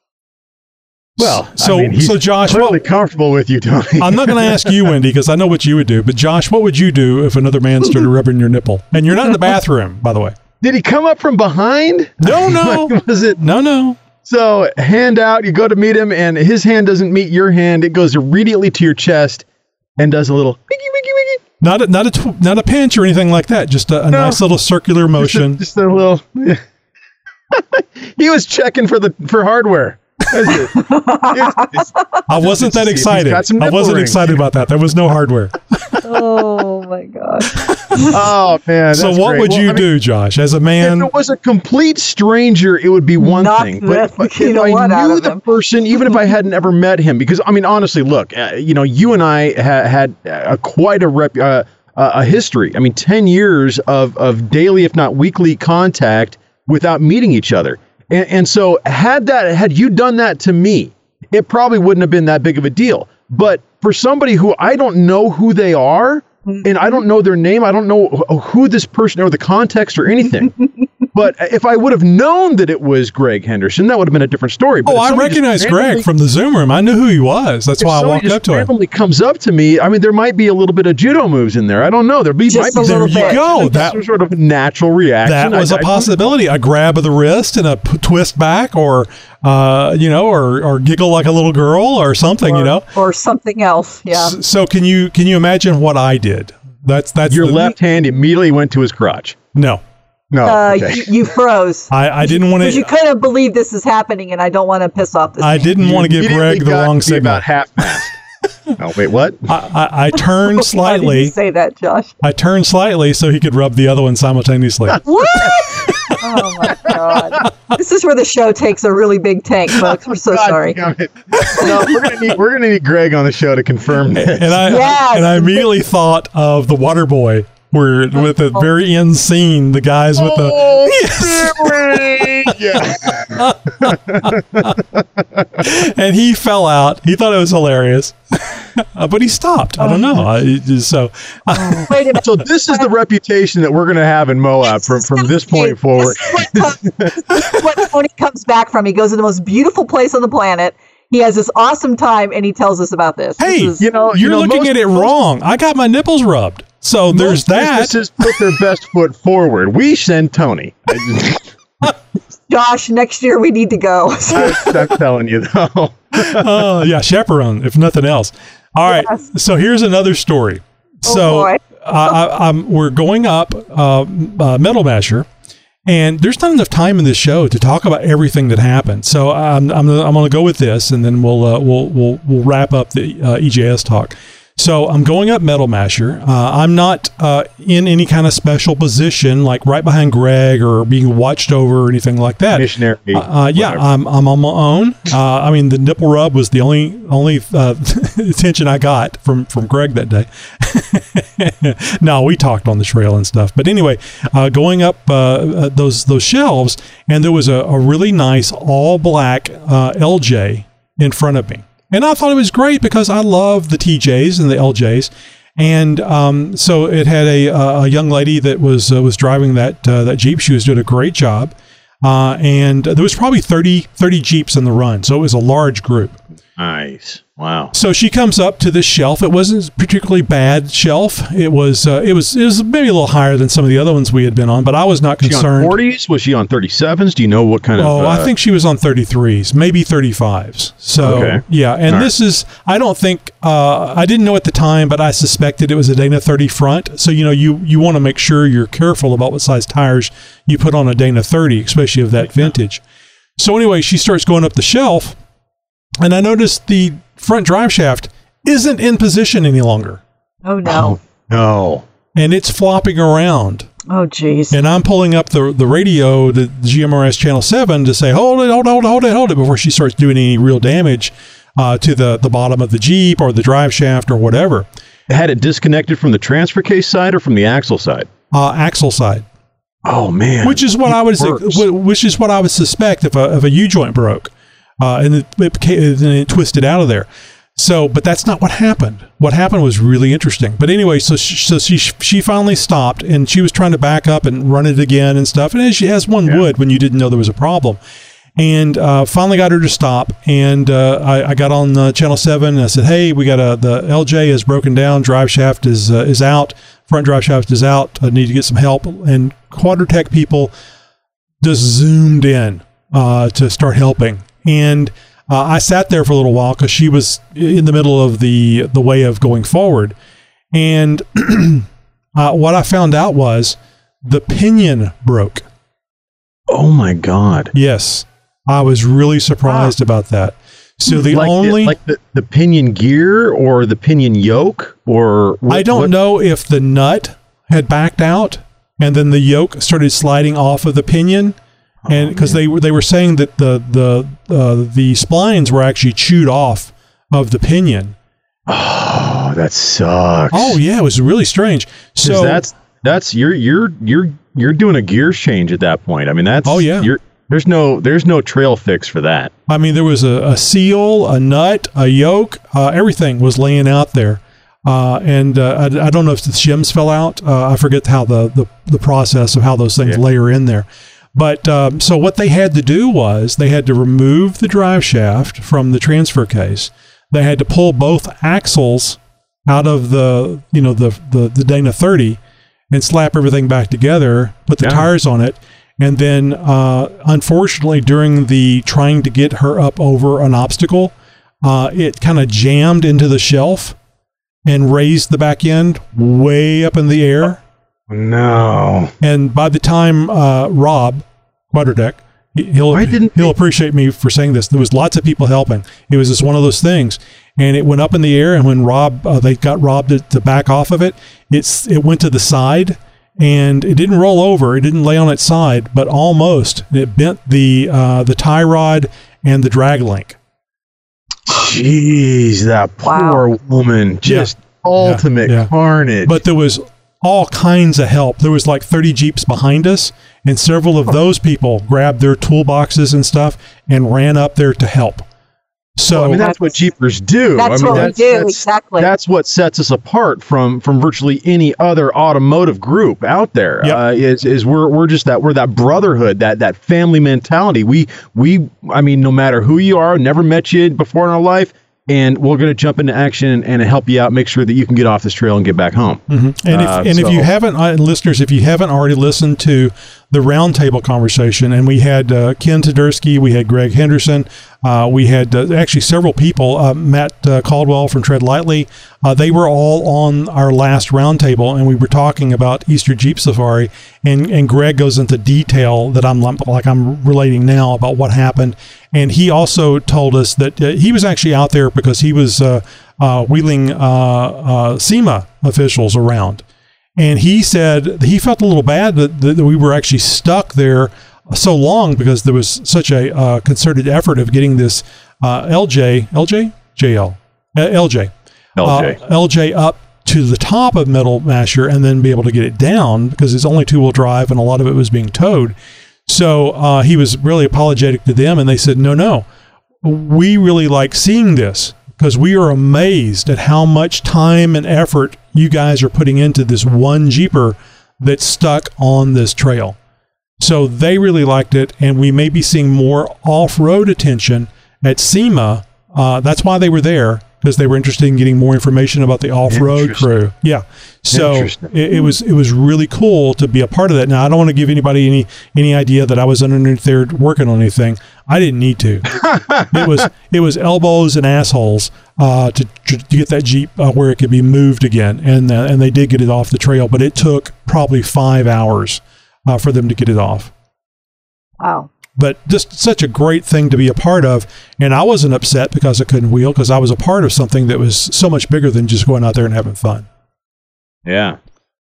Well, So- I mean, he's so Josh, clearly what- comfortable with you, Tony. I'm not going to ask you, Wendy, because I know what you would do. But Josh, what would you do if another man started rubbing your nipple? And you're not in the bathroom, by the way. Did he come up from behind? No, no, Like, was it no, no. so? Hand out. You go to meet him, and his hand doesn't meet your hand. It goes immediately to your chest and does a little wiggy wiggy wiggy. Not a, not a tw- not a pinch or anything like that. Just a, a No. nice little circular motion. Just a little. he was checking for the for hardware. That's it. It's- it's- I wasn't that see if he's excited. I wasn't excited about that. There was no hardware. Oh my gosh. oh man. so what great. would Well, you I mean, do, Josh, as a man? If it was a complete stranger, it would be one Knock thing. the- But, but you if know I what out knew of the him. person, even if I hadn't ever met him, because I mean, honestly, look, uh, you know, you and I ha- had uh, quite a rep, uh, uh, a history. I mean, ten years of of daily, if not weekly, contact without meeting each other. And, and so, had that had you done that to me, it probably wouldn't have been that big of a deal. But for somebody who I don't know who they are, and I don't know their name, I don't know who this person or the context or anything. But if I would have known that it was Greg Henderson, that would have been a different story. But Oh, I somebody recognized Greg from the Zoom room. I knew who he was. That's why I walked up to him. randomly comes up to me. I mean, there might be a little bit of judo moves in there. I don't know. There be Just might be a little some- bit. Go. some That- sort of natural reaction. That was a a possibility. A grab of the wrist and a p- twist back, or uh, you know, or or giggle like a little girl, or something. or, you know. or something else. Yeah. S- So can you can you imagine what I did? That's that's Your the- left hand immediately went to his crotch. No, No. Uh, okay. you, you froze. I, I didn't want to Because you to. couldn't believe this is happening, and I don't want to piss off this. I man. didn't want to give Greg the wrong signal. About half mast. oh wait, what? I, I, I turned Why did you slightly. say that, Josh? I turned slightly so he could rub the other one simultaneously. What? oh my god! This is where the show takes a really big tank, folks. We're so God sorry. No, we're gonna need we're gonna need Greg on the show to confirm this. and I Yes. and I immediately thought of the Water Boy, where with the very end scene, the guys with the yeah. and he fell out. He thought it was hilarious, Uh, but he stopped. I don't know. I, so Wait. So this is the reputation that we're gonna have in Moab from from this point forward. This what, this is what Tony comes back from. He goes to the most beautiful place on the planet. He has this awesome time, and he tells us about this. This hey, is- You know, you're you know, looking most- at it wrong. I got my nipples rubbed. So there's Most that. businesses put their best foot forward. We send Tony. I just- Josh, next year we need to go. I'm telling you though. Oh yeah, chaperone, if nothing else. All right. Yes. So here's another story. Oh, so boy. I, I, I'm, we're going up uh, uh, Metal Masher, and there's not enough time in this show to talk about everything that happened. So I'm I'm, I'm going to go with this, and then we'll uh, we'll we'll we'll wrap up the uh, EJS talk. So I'm going up Metal Masher. Uh, I'm not uh, in any kind of special position, like right behind Greg or being watched over or anything like that. Missionary. Uh, yeah, whatever. I'm, I'm on my own. Uh, I mean, the nipple rub was the only only uh, attention I got from from Greg that day. no, we talked on the trail and stuff. But anyway, uh, going up uh, uh, those those shelves, and there was a, a really nice all black uh, LJ in front of me, and I thought it was great because I love the TJs and the LJs. And um, so it had a, a young lady that was uh, was driving that uh, that Jeep. She was doing a great job. Uh, and there was probably 30, 30 Jeeps in the run. So it was a large group. Nice. Wow. So she comes up to this shelf. It wasn't a particularly bad shelf. It was uh, it was it was maybe a little higher than some of the other ones we had been on, but I was not Was she on concerned. 40s? Was she on 37s? Do you know what kind of? Oh, uh, I think she was on 33s, maybe 35s. So, Okay. yeah. And All right. this is, I don't think, uh, I didn't know at the time, but I suspected it was a Dana 30 front. So, you know, you, you want to make sure you're careful about what size tires you put on a Dana 30, especially of that vintage. So, anyway, she starts going up the shelf, and I noticed the front drive shaft isn't in position any longer, oh no. no. and it's flopping around. Oh jeez. And I'm pulling up the the radio, the GMRS channel seven, to say hold it, hold it, hold it, hold it, hold it, before she starts doing any real damage uh, to the the bottom of the Jeep or the drive shaft or whatever. Had it disconnected from the transfer case side or from the axle side? Uh, axle side, Oh man. which is what I would worse. which is what I would suspect if a if a U joint broke, uh, and it, it, became, and it twisted out of there. So, but that's not what happened. What happened was really interesting. But anyway, so she, so she she finally stopped, and she was trying to back up and run it again and stuff. And as, she, as one Yeah. would when you didn't know there was a problem, and uh, finally got her to stop. And uh, I, I got on uh, channel seven. And I said, "Hey, we got a the LJ is broken down. Drive shaft is uh, is out. Front drive shaft is out. I need to get some help." And Quadratec people just zoomed in uh, to start helping. And uh, I sat there for a little while because she was in the middle of the the way of going forward. And uh, what I found out was the pinion broke. oh my god. Yes, I was really surprised about that. So the like only the, like the, the pinion gear or the pinion yoke or what, I don't what- know if the nut had backed out and then the yoke started sliding off of the pinion, and because they were they were saying that the the uh, the splines were actually chewed off of the pinion. Oh, that sucks. Oh yeah, it was really strange. So that's that's you're you're you're you're doing a gear change at that point. I mean that's Oh, yeah. You're there's no there's no trail fix for that. I mean, there was a, a seal, a nut, a yoke, uh, everything was laying out there. Uh, and uh, I, I don't know if the shims fell out. Uh, I forget how the, the, the process of how those things Yeah. layer in there. But um, so what they had to do was they had to remove the drive shaft from the transfer case. They had to pull both axles out of the you know the the, the Dana 30 and slap everything back together, put the Yeah. tires on it, and then uh, unfortunately during the trying to get her up over an obstacle, uh, it kind of jammed into the shelf and raised the back end way up in the air. No. And by the time uh, Rob Quadratec, he- he'll Why didn't he'll appreciate me for saying this. There was lots of people helping. It was just one of those things, and it went up in the air. And when Rob uh, they got Rob to, to back off of it, it's it went to the side, and it didn't roll over. It didn't lay on its side, but almost it bent the uh, the tie rod and the drag link. Jeez, that Wow. poor woman. Just ultimate yeah. carnage. But there was all kinds of help. There was like 30 Jeeps behind us, and several of those people grabbed their toolboxes and stuff and ran up there to help. So I mean, that's what Jeepers do. That's I mean, what we do, that's- exactly. That's what sets us apart from from virtually any other automotive group out there. Yep. Uh, is is we're we're just that we're that brotherhood, that that family mentality. We we I mean, no matter who you are, never met you before in our life, and we're going to jump into action and help you out, make sure that you can get off this trail and get back home. And if Uh, and if you haven't, uh, listeners, if you haven't already listened to the roundtable conversation, and we had uh, Ken Tedersky, we had Greg Henderson, uh, we had uh, actually several people, uh, Matt uh, Caldwell from Tread Lightly, uh, they were all on our last roundtable, and we were talking about Easter Jeep Safari, and and Greg goes into detail that I'm like I'm relating now about what happened, and he also told us that he was actually out there because he was uh, wheeling uh, uh, SEMA officials around. And he said he felt a little bad that, that we were actually stuck there so long because there was such a uh, concerted effort of getting this uh, LJ, LJ, JL, uh, LJ, LJ. uh, LJ up to the top of Metal Masher and then be able to get it down because it's only two wheel drive and a lot of it was being towed. So uh, he was really apologetic to them, and they said, "No, no, we really like seeing this because we are amazed at how much time and effort you guys are putting into this one Jeeper that's stuck on this trail." So they really liked it, and we may be seeing more off-road attention at SEMA. Uh, that's why they were there because they were interested in getting more information about the off-road crew. Yeah, so it, it was it was really cool to be a part of that. Now I don't want to give anybody any any idea that I was underneath there working on anything. I didn't need to. it was it was elbows and assholes uh, to, to to get that jeep uh, where it could be moved again, and uh, and they did get it off the trail, but it took probably five hours uh, for them to get it off Wow. But just such a great thing to be a part of. And I wasn't upset because I couldn't wheel because I was a part of something that was so much bigger than just going out there and having fun. yeah.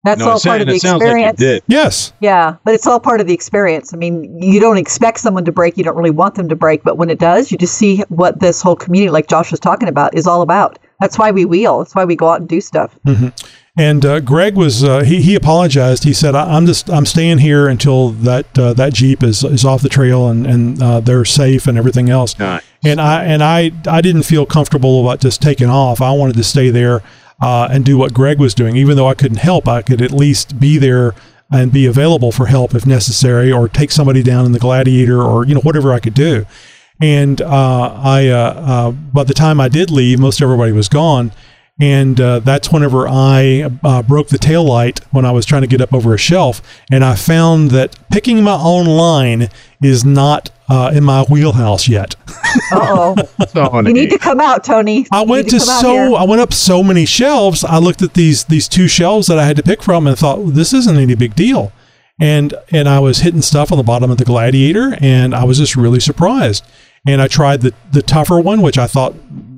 That's no, all part of the it sounds like experience. Yes. Yeah, but it's all part of the experience. I mean, you don't expect someone to break, you don't really want them to break, but when it does, you just see what this whole community, like Josh was talking about, is all about. That's why we wheel. That's why we go out and do stuff. Mm-hmm. And uh, Greg was uh, he he apologized. He said, I, "I'm just I'm staying here until that uh, that jeep is is off the trail and and uh, they're safe and everything else." Nice. And I and I I didn't feel comfortable about just taking off. I wanted to stay there uh, and do what Greg was doing, even though I couldn't help. I could at least be there and be available for help if necessary, or take somebody down in the Gladiator, or you know whatever I could do. And uh, I uh, uh, by the time I did leave, most everybody was gone. And uh, that's whenever I uh, broke the tail light when I was trying to get up over a shelf, and I found that picking my own line is not uh, in my wheelhouse yet. Uh oh. Tony. you need to come out, Tony. I went need to so. I went up so many shelves. I looked at these these two shelves that I had to pick from and thought this isn't any big deal. And and I was hitting stuff on the bottom of the Gladiator, and I was just really surprised. And I tried the the tougher one, which I thought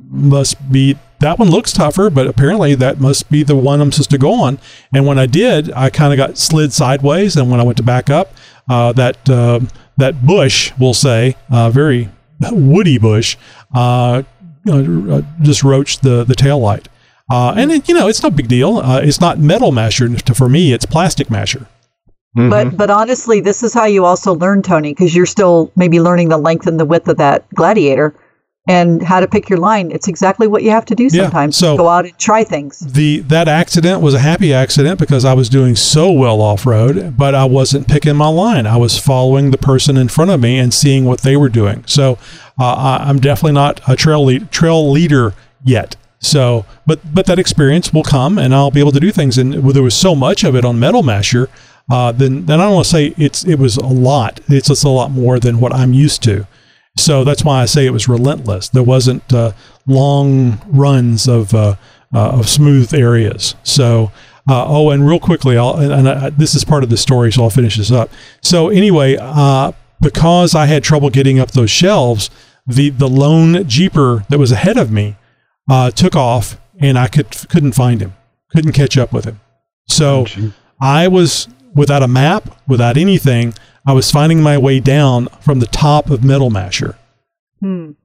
must be that one looks tougher, but apparently that must be the one I'm supposed to go on. And when I did, I kind of got slid sideways, and when I went to back up, uh, that uh, that bush, we'll say, uh, very woody bush, uh, uh, just roached the the tail light. Uh, and it, you know, it's no big deal. Uh, it's not metal masher for me; it's plastic masher. Mhm. But but honestly, this is how you also learn, Tony, because you're still maybe learning the length and the width of that gladiator. And how to pick your line. It's exactly what you have to do sometimes. Yeah, so- Go out and try things. the that accident was a happy accident because I was doing so well off road, but I wasn't picking my line. I was following the person in front of me and seeing what they were doing. So uh, I, I'm definitely not a trail lead, trail leader yet. So, but but that experience will come, and I'll be able to do things. And there was so much of it on Metal Masher. Uh, then, then I don't want to say it's it was a lot. It's just a lot more than what I'm used to. So that's why I say it was relentless. There wasn't uh, long runs of uh, uh, of smooth areas. So uh, oh, and real quickly, I'll and, and I, this is part of the story, so I'll finish this up. So anyway, uh, because I had trouble getting up those shelves, the the lone jeeper that was ahead of me uh, took off, and I could couldn't find him, couldn't catch up with him. So I was without a map, without anything. I was finding my way down from the top of Metal Masher.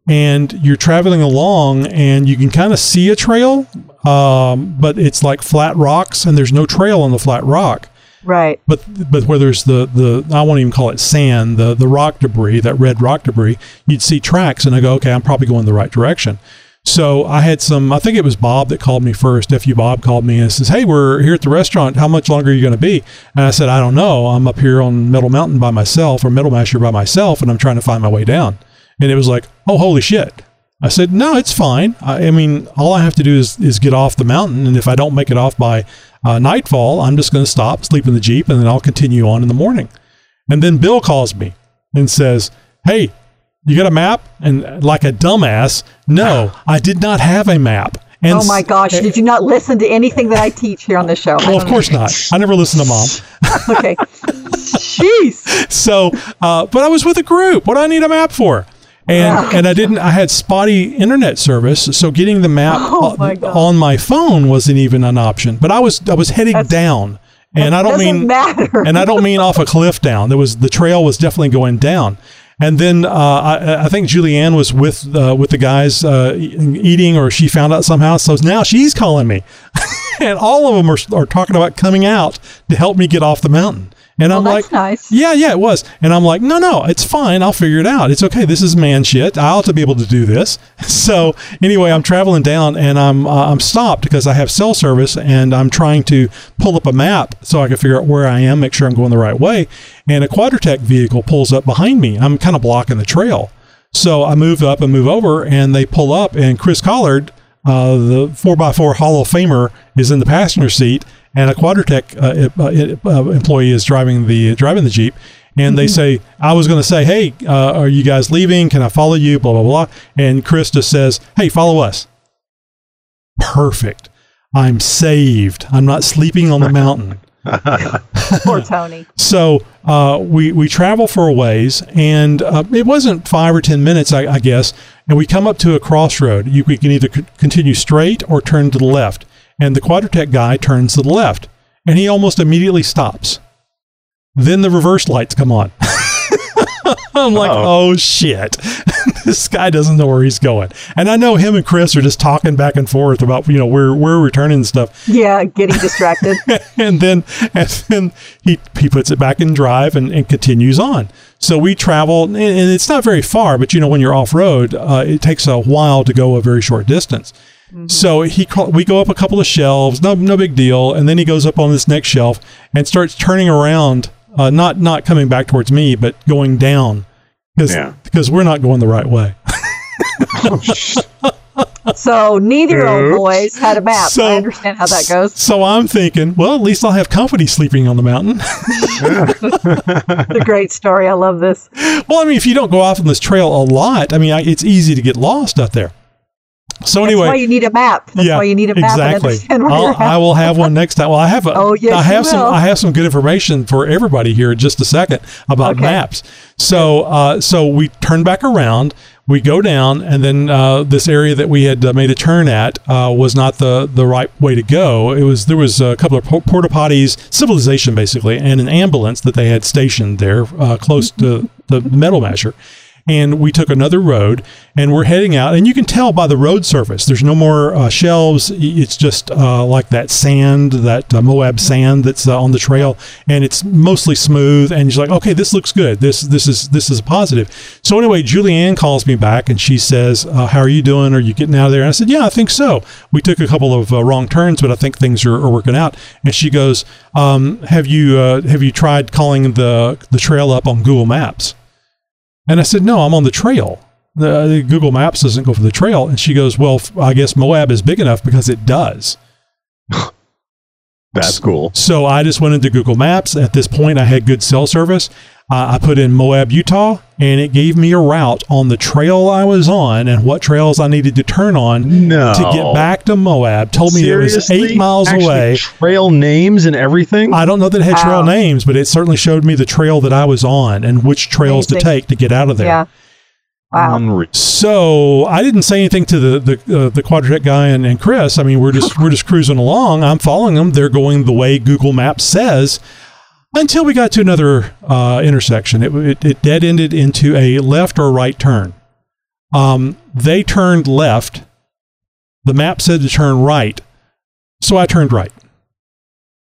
And you're traveling along, and you can kind of see a trail, um, but it's like flat rocks, and there's no trail on the flat rock. Right. But but where there's the, the I won't even call it sand, the the rock debris, that red rock debris, you'd see tracks, and I go, okay, I'm probably going the right direction. So I had some. I think it was Bob that called me first. Fu Bob called me and says, "Hey, we're here at the restaurant. How much longer are you going to be?" And I said, "I don't know. I'm up here on Metal Mountain by myself, or Metal Masher by myself, and I'm trying to find my way down." And it was like, "Oh, holy shit!" I said, "No, it's fine. I, I mean, all I have to do is is get off the mountain, and if I don't make it off by uh, nightfall, I'm just going to stop, sleep in the jeep, and then I'll continue on in the morning." And then Bill calls me and says, "Hey, you got a map?" And like a dumbass, no, I did not have a map. And oh my gosh! Did you not listen to anything that I teach here on the show? Well, of course not. I never listened to mom. okay. Jeez. So, uh, but I was with a group. What do I need a map for? And and I didn't. I had spotty internet service, so getting the map Oh, my on my phone wasn't even an option. But I was I was heading That's- down, and I don't mean matter. and I don't mean off a cliff down. There was the trail was definitely going down. And then uh, I, I think Julianne was with uh, with the guys uh, eating, or she found out somehow. So now she's calling me, and all of them are, are talking about coming out to help me get off the mountain. And I'm Well, like, that's nice. yeah, yeah, it was. And I'm like, no, no, it's fine. I'll figure it out. It's okay. This is man shit. I ought to be able to do this. So anyway, I'm traveling down and I'm uh, I'm stopped because I have cell service and I'm trying to pull up a map so I can figure out where I am, make sure I'm going the right way. And a Quadratec vehicle pulls up behind me. I'm kind of blocking the trail. So I move up and move over, and they pull up, and Chris Collard, uh, the 4x4 Hall of Famer, is in the passenger seat, and a Quadratec uh, uh, uh, employee is driving the driving the Jeep. And they say, I was going to say, hey, uh, are you guys leaving? Can I follow you? Blah, blah, blah. And Chris just says, hey, follow us. Perfect. I'm saved. I'm not sleeping on the mountain. Poor Tony. So uh, we we travel for a ways, and uh, it wasn't five or ten minutes, I, I guess. And we come up to a crossroad. You we can either c- continue straight or turn to the left. And the Quadratec guy turns to the left, and he almost immediately stops. Then the reverse lights come on. I'm like, oh shit, this guy doesn't know where he's going. And I know him and Chris are just talking back and forth about you know where where we're returning and stuff Yeah, getting distracted. and then and then he he puts it back in drive and, and continues on. So we travel, and, and it's not very far, but you know when you're off road, uh, it takes a while to go a very short distance. So he call, we go up a couple of shelves, no no big deal, and then he goes up on this next shelf and starts turning around, uh, not not coming back towards me, but going down because Yeah. because we're not going the right way. So neither old boys had a map. So- I understand how that goes. So I'm thinking, well, at least I'll have company sleeping on the mountain. It's a great story. I love this. Well, I mean, if you don't go off on this trail a lot, I mean, I, it's easy to get lost out there. So anyway, That's why you need a map. That's yeah, why you need a map exactly. I will have one next time. Well, I have. A, Oh, yes, I have some. will. I have some good information for everybody here in just a second about Okay. maps. So, uh, so we turn back around. We go down, and then uh, this area that we had uh, made a turn at uh, was not the the right way to go. It was there was a couple of por- porta potties, civilization basically, and an ambulance that they had stationed there uh, close to the metal masher. And we took another road and we're heading out. And you can tell by the road surface there's no more uh, shelves. It's just uh, like that sand that uh, moab sand that's uh, on the trail and it's mostly smooth. And you're like okay this looks good. This this is this is a positive. So anyway julianne calls me back and she says uh, how are you doing? Are you getting out of there? And i said yeah i think so. We took a couple of uh, wrong turns but i think things are, are working out. And she goes um, have you have you tried calling the the trail up on google maps and I said, No, I'm on the trail. The, the Google Maps doesn't go for the trail. And she goes, Well, f- I guess Moab is big enough because it does. That's cool. So I just went into Google Maps. At this point, I had good cell service. Uh, I put in Moab, Utah, and it gave me a route on the trail I was on and what trails I needed to turn on No. to get back to Moab. Told me it was eight miles Actually, away. Trail names and everything. I don't know that it had trail Wow. names, but it certainly showed me the trail that I was on and which trails to take to get out of there. Yeah. Wow. So I didn't say anything to the the, uh, the Quadratec guy and, and Chris. I mean, we're just we're just cruising along. I'm following them. They're going the way Google Maps says. Until we got to another uh, intersection, it, it, it dead ended into a left or right turn. Um, they turned left. The map said to turn right, so I turned right.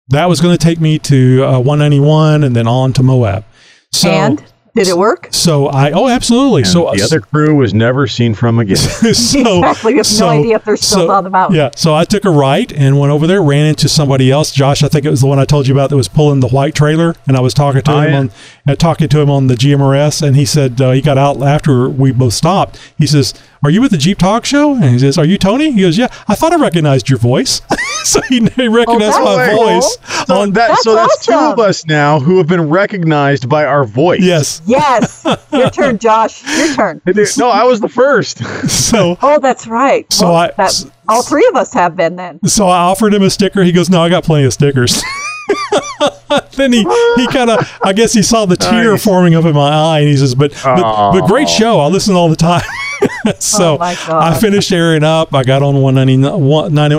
That was going to take me to uh, 191 and then on to Moab. So, and did it work? so I oh absolutely. And so the other crew was never seen from again. so exactly. You have so- no idea if they're still so- on the mountain. Yeah, so I took a right and went over there, ran into somebody else. Josh, I think it was the one I told you about that was pulling the white trailer, and I was talking to Oh, him yeah. on uh, talking to him on the GMRS, and he said uh, he got out after we both stopped. He says, "Are you with the Jeep Talk Show?" And he says, "Are you Tony?" He goes, "Yeah, I thought I recognized your voice." so he, he recognized oh, that's my cool. voice So, on that, That's so that's two of us now who have been recognized by our voice. yes. Yes. Your turn, Josh. Your turn. No, I was the first. So Oh, that's right. So Well, I- that, all three of us have been then. So I offered him a sticker. He goes, "No, I got plenty of stickers." then he he kind of I guess he saw the tear Nice. forming up in my eye, and he says, "But but, but great show. I listen all the time." so Oh. I finished airing up. I got on 190,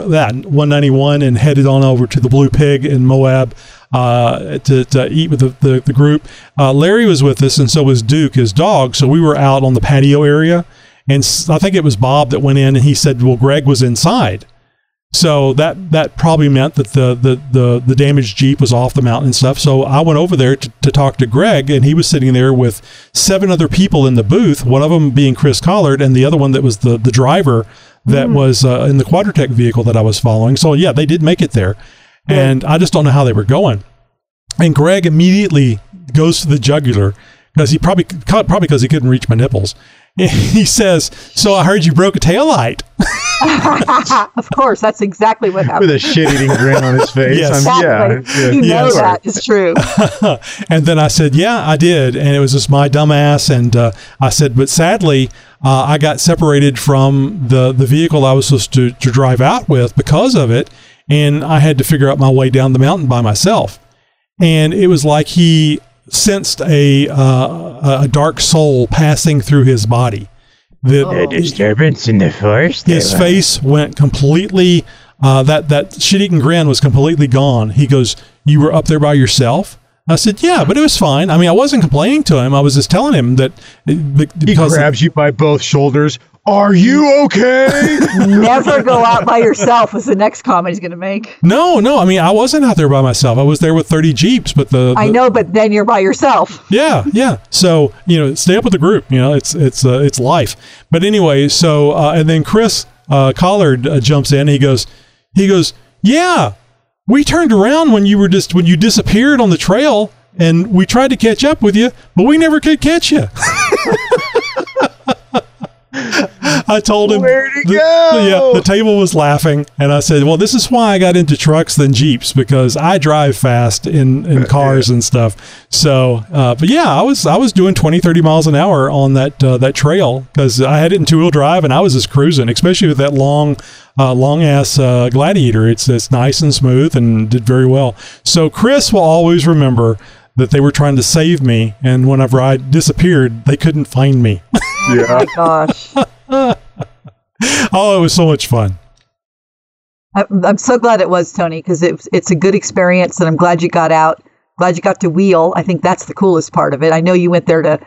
that 191 and headed on over to the Blu Pig in Moab. Uh, to, to eat with the, the, the group. Uh, Larry was with us, and so was Duke, his dog. So we were out on the patio area, and I think it was Bob that went in, and he said, "Well, Greg was inside." So that that probably meant that the, the, the, the damaged Jeep was off the mountain and stuff. So I went over there to, to talk to Greg, and he was sitting there with seven other people in the booth, one of them being Chris Collard, and the other one that was the, the driver that was uh, in the Quadratec vehicle that I was following. So yeah, they did make it there. And I just don't know how they were going. And Greg immediately goes to the jugular because he probably probably because he couldn't reach my nipples. He says, "So I heard you broke a taillight." of course, that's exactly what happened. With a shit-eating grin on his face. Yes. I'm- yeah, Exactly. You yeah, know Yes. that is true. and then I said, "Yeah, I did," and it was just my dumbass. And uh, I said, "But sadly, uh, I got separated from the the vehicle I was supposed to, to drive out with because of it, and I had to figure out my way down the mountain by myself." And it was like he sensed a uh, a dark soul passing through his body. The, Oh. disturbance in the forest. his face went completely uh, that that shit-eating grin was completely gone he goes you were up there by yourself i said yeah but it was fine i mean i wasn't complaining to him i was just telling him that uh, be- He because grabs you by both shoulders. Are you okay? Never go out by yourself was the next comment he's going to make. no no i mean i wasn't out there by myself i was there with 30 jeeps but the, I know, but then you're by yourself. Yeah, yeah. So you know, stay up with the group. You know, it's it's uh, it's life. But anyway, so uh, and then Chris uh, Collard uh, jumps in. He goes, he goes, yeah. We turned around when you were just when you disappeared on the trail, and we tried to catch up with you, but we never could catch you. I told him Where'd he the- go? Yeah, the table was laughing, and I said, "Well, this is why I got into trucks than jeeps because I drive fast in, in cars and stuff." So, uh, but yeah, I was I was doing 20, 30 miles an hour on that uh, that trail because I had it in two wheel drive and I was just cruising, especially with that long, uh, long ass uh, Gladiator. It's it's nice and smooth and did very well. So Chris will always remember that they were trying to save me, and whenever I disappeared, they couldn't find me. yeah. Oh gosh. oh, it was so much fun. I'm, I'm so glad it was Tony because it's it's a good experience and I'm glad you got out. Glad you got to wheel. I think that's the coolest part of it. I know you went there to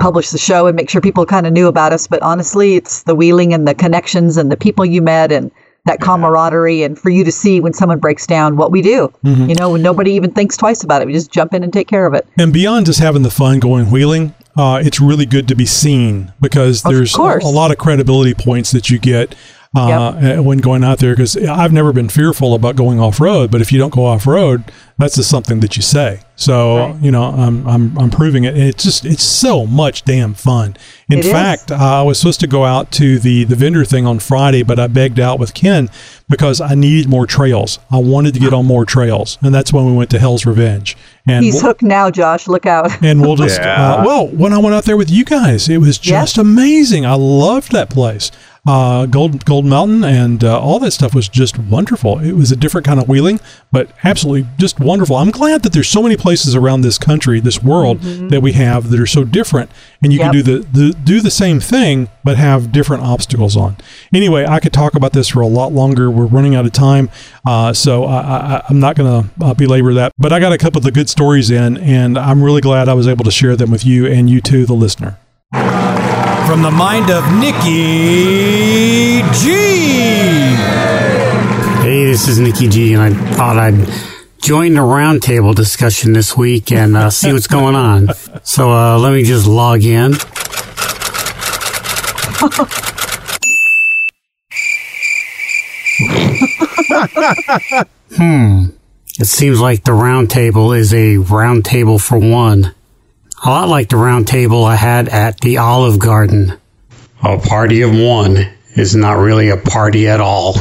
publish the show and make sure people kind of knew about us. But honestly, it's the wheeling and the connections and the people you met and that camaraderie and for you to see when someone breaks down what we do. You know, when nobody even thinks twice about it. We just jump in and take care of it. And beyond just having the fun going wheeling, uh, it's really good to be seen because there's a, a lot of credibility points that you get uh, uh, when going out there. Because I've never been fearful about going off road, but if you don't go off road, that's just something that you say. So Right. you know, I'm, I'm I'm proving it. And it's just it's so much damn fun. In It is. fact, uh, I was supposed to go out to the the vendor thing on Friday, but I begged out with Ken because I needed more trails. I wanted to get on more trails, and that's when we went to Hell's Revenge. And He's we'll- hooked now, Josh. Look out. and we'll just Yeah. uh, well when i went out there with you guys it was just amazing i loved that place uh, gold gold mountain and uh, all that stuff was just wonderful. It was a different kind of wheeling but absolutely just wonderful. I'm glad that there's so many places around this country this world that we have that are so different and you can do the, the do the same thing but have different obstacles on. Anyway i could talk about this for a lot longer. We're running out of time uh, so I, I, i'm not going to uh, belabor that but i got a couple of the good stories in and i'm really glad i was able to share them with you and you too the listener From the mind of Nikki G. Hey, this is Nikki G, and I thought I'd join the roundtable discussion this week and uh, see what's going on. So uh, let me just log in. hmm. It seems like the roundtable is a roundtable for one. A lot like the round table I had at the Olive Garden. A party of one is not really a party at all.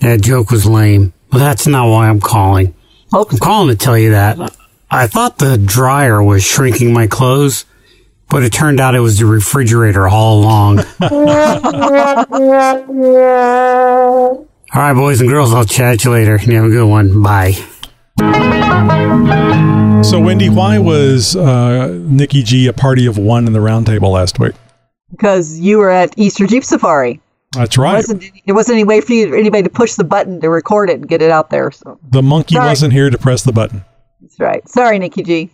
That joke was lame. But that's not why I'm calling. Hope I'm calling to tell you that I thought the dryer was shrinking my clothes, but it turned out it was the refrigerator all along. all right, boys and girls, I'll chat you later. You have a good one. Bye. So wendy why was uh, nikki g a party of one in the roundtable last week because you were at Easter Jeep Safari. that's There right wasn't, there wasn't any way for you, anybody to push the button to record it and get it out there. So the monkey Sorry. wasn't here to press the button that's right. Sorry, Nikki G.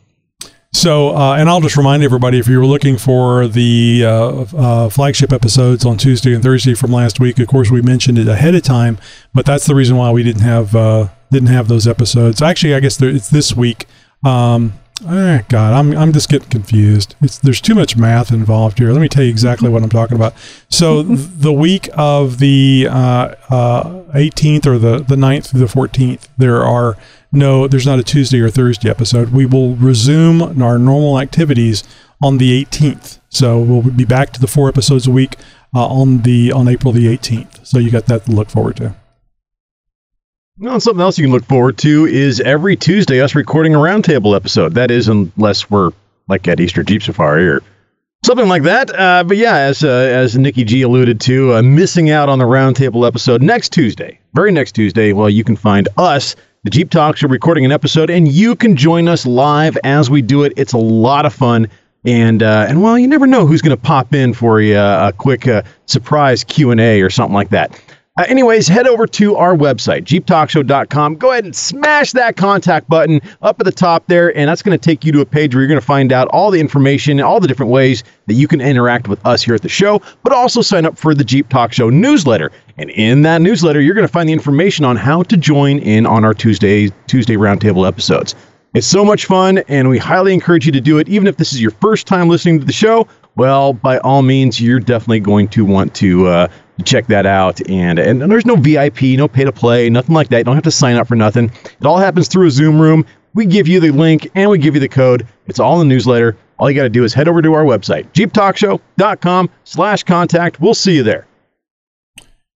So, uh, and I'll just remind everybody if you were looking for the uh, uh, flagship episodes on Tuesday and Thursday from last week, of course we mentioned it ahead of time, but that's the reason why we didn't have uh, didn't have those episodes. Actually, I guess there, it's this week. Um, eh, God, I'm I'm just getting confused. It's there's too much math involved here. Let me tell you exactly what I'm talking about. So, the week of the uh, uh, 18th or the the 9th through the 14th, there are no, there's not a Tuesday or Thursday episode. We will resume our normal activities on the 18th. So we'll be back to the four episodes a week uh, on the on April the 18th. So you got that to look forward to. And something else you can look forward to is every Tuesday us recording a roundtable episode. That is, unless we're like at Easter Jeep Safari or something like that. Uh, but yeah, as uh, as Nikki G alluded to, uh, missing out on the roundtable episode next Tuesday, very next Tuesday. Well, you can find us, the Jeep Talks, are recording an episode, and you can join us live as we do it. It's a lot of fun. And uh, and well, you never know who's going to pop in for a, a quick uh, surprise Q and A or something like that. Uh, anyways, head over to our website, jeeptalkshow.com. Go ahead and smash that contact button up at the top there, and that's going to take you to a page where you're going to find out all the information, and all the different ways that you can interact with us here at the show, but also sign up for the Jeep Talk Show newsletter. And in that newsletter, you're going to find the information on how to join in on our Tuesday Tuesday roundtable episodes. It's so much fun, and we highly encourage you to do it. Even if this is your first time listening to the show, well, by all means, you're definitely going to want to uh, check that out. And, and there's no VIP, no pay to play, nothing like that. You don't have to sign up for nothing. It all happens through a Zoom room. We give you the link and we give you the code. It's all in the newsletter. All you got to do is head over to our website, jeeptalkshow.com slash contact. We'll see you there.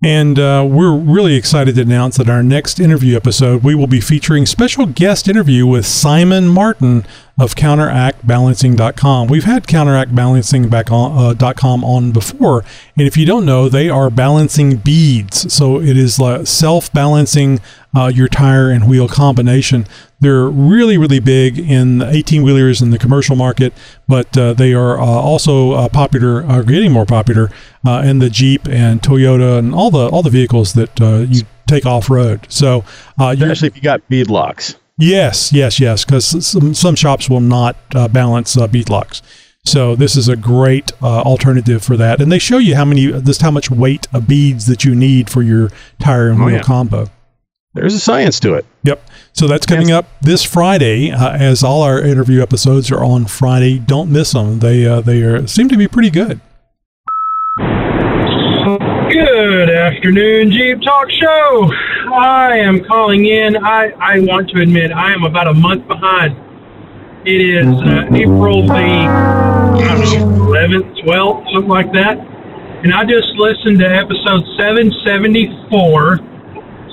And uh, we're really excited to announce that our next interview episode, we will be featuring special guest interview with Simon Martin of CounteractBalancing.com. We've had CounteractBalancing.com on before, and if you don't know, they are balancing beads. So it is self-balancing uh, your tire and wheel combination. They're really, really big in 18 wheelers in the commercial market, but uh, they are uh, also uh, popular, are getting more popular uh, in the Jeep and Toyota and all the all the vehicles that uh, you take off road. So, uh, Especially if you got bead locks. Yes, yes, yes, because some, some shops will not uh, balance uh, bead locks. So this is a great uh, alternative for that, and they show you how many just how much weight of beads that you need for your tire and Oh, wheel yeah. combo. There's a science to it. Yep. So that's coming up this Friday, uh, as all our interview episodes are on Friday. Don't miss them. They uh, they are seem to be pretty good. Good afternoon, Jeep Talk Show. I am calling in. I, I want to admit I am about a month behind. It is uh, April the I don't know, 11th, 12th, something like that. And I just listened to episode 774.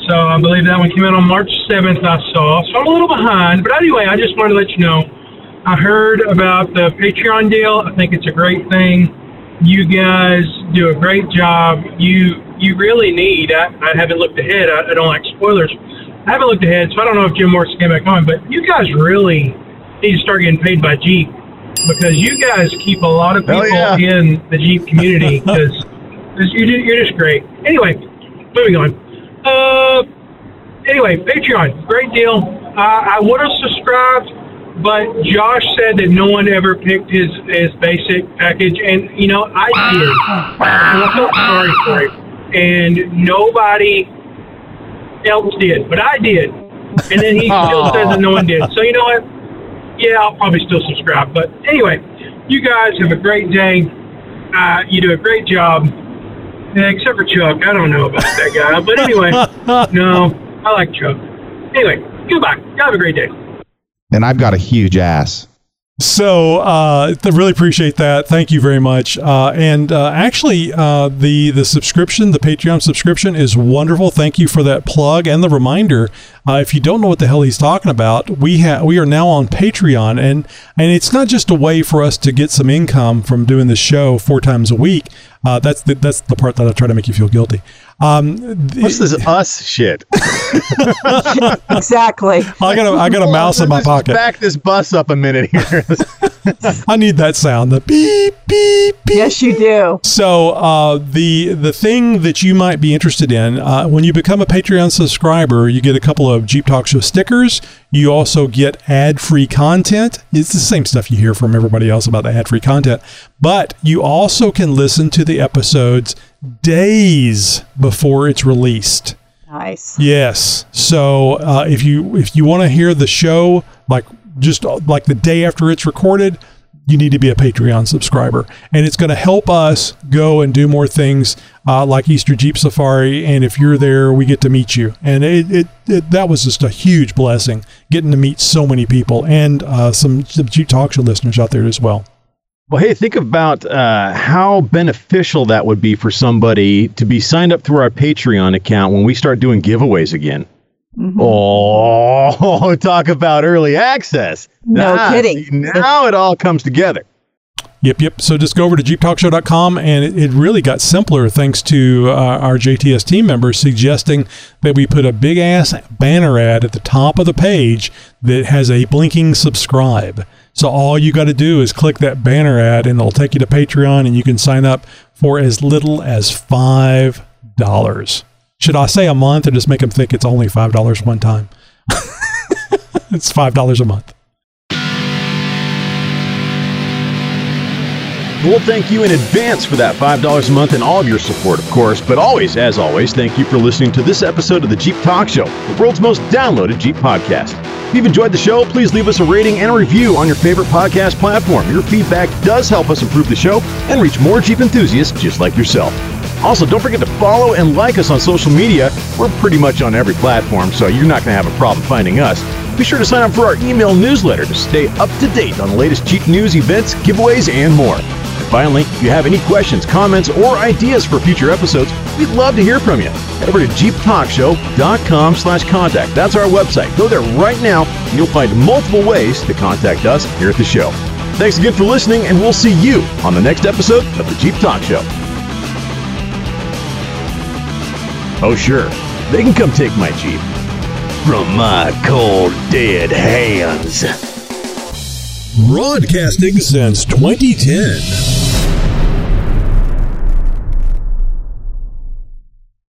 So I believe that one came out on March 7th, I saw. So I'm a little behind. But anyway, I just wanted to let you know I heard about the Patreon deal. I think it's a great thing you guys do a great job. You you really need. I, I haven't looked ahead. I, I don't like spoilers. I haven't looked ahead, so I don't know if Jim Morrison came back on. But you guys really need to start getting paid by Jeep because you guys keep a lot of people yeah. in the Jeep community because you're, you're just great. Anyway, moving on. Uh, anyway, Patreon, great deal. Uh, I would have subscribed, but Josh said that no one ever picked his his basic package, and you know I did. And I felt sorry for him, and nobody else did, but I did. And then he still says that no one did. So you know what? Yeah, I'll probably still subscribe. But anyway, you guys have a great day. Uh, you do a great job. Yeah, except for Chuck. I don't know about that guy. But anyway, no, I like Chuck. Anyway, goodbye. Y'all have a great day. And I've got a huge ass. So uh, really appreciate that. Thank you very much. Uh, and uh, actually, uh, the the subscription, the Patreon subscription, is wonderful. Thank you for that plug and the reminder. Uh, if you don't know what the hell he's talking about, we have we are now on Patreon, and and it's not just a way for us to get some income from doing the show four times a week. Uh, that's the, that's the part that I try to make you feel guilty. Um, What's this us shit? exactly. I got a I got a mouse in my pocket. Back this bus up a minute here. I need that sound. The beep beep beep. Yes, you do. So uh, the the thing that you might be interested in uh, when you become a Patreon subscriber, you get a couple of Jeep Talk Show stickers. You also get ad free content. It's the same stuff you hear from everybody else about the ad free content, but you also can listen to the episodes days before it's released. Nice. Yes. So uh, if you if you want to hear the show like just uh, like the day after it's recorded, you need to be a Patreon subscriber, and it's going to help us go and do more things uh, like Easter Jeep Safari. And if you're there, we get to meet you, and it, it, it that was just a huge blessing getting to meet so many people and uh, some, some Jeep Talk Show listeners out there as well. Well, hey, think about uh, how beneficial that would be for somebody to be signed up through our Patreon account when we start doing giveaways again. Oh, talk about early access. No Ah, kidding. see, now it all comes together. Yep, yep. So just go over to jeeptalkshow.com, and it, it really got simpler thanks to uh, our JTS team members suggesting that we put a big ass banner ad at the top of the page that has a blinking subscribe. So all you got to do is click that banner ad, and it'll take you to Patreon, and you can sign up for as little as five dollars. Should I say a month, or just make them think it's only five dollars one time? it's five dollars a month. We'll thank you in advance for that $5 a month and all of your support, of course. But always, as always, thank you for listening to this episode of the Jeep Talk Show, the world's most downloaded Jeep podcast. If you've enjoyed the show, please leave us a rating and a review on your favorite podcast platform. Your feedback does help us improve the show and reach more Jeep enthusiasts just like yourself. Also, don't forget to follow and like us on social media. We're pretty much on every platform, so you're not going to have a problem finding us. Be sure to sign up for our email newsletter to stay up to date on the latest Jeep news, events, giveaways, and more. Finally, if you have any questions, comments, or ideas for future episodes, we'd love to hear from you. Head over to jeeptalkshow.com slash contact. That's our website. Go there right now, and you'll find multiple ways to contact us here at the show. Thanks again for listening, and we'll see you on the next episode of the Jeep Talk Show. Oh, sure. They can come take my Jeep. From my cold, dead hands. Broadcasting since 2010.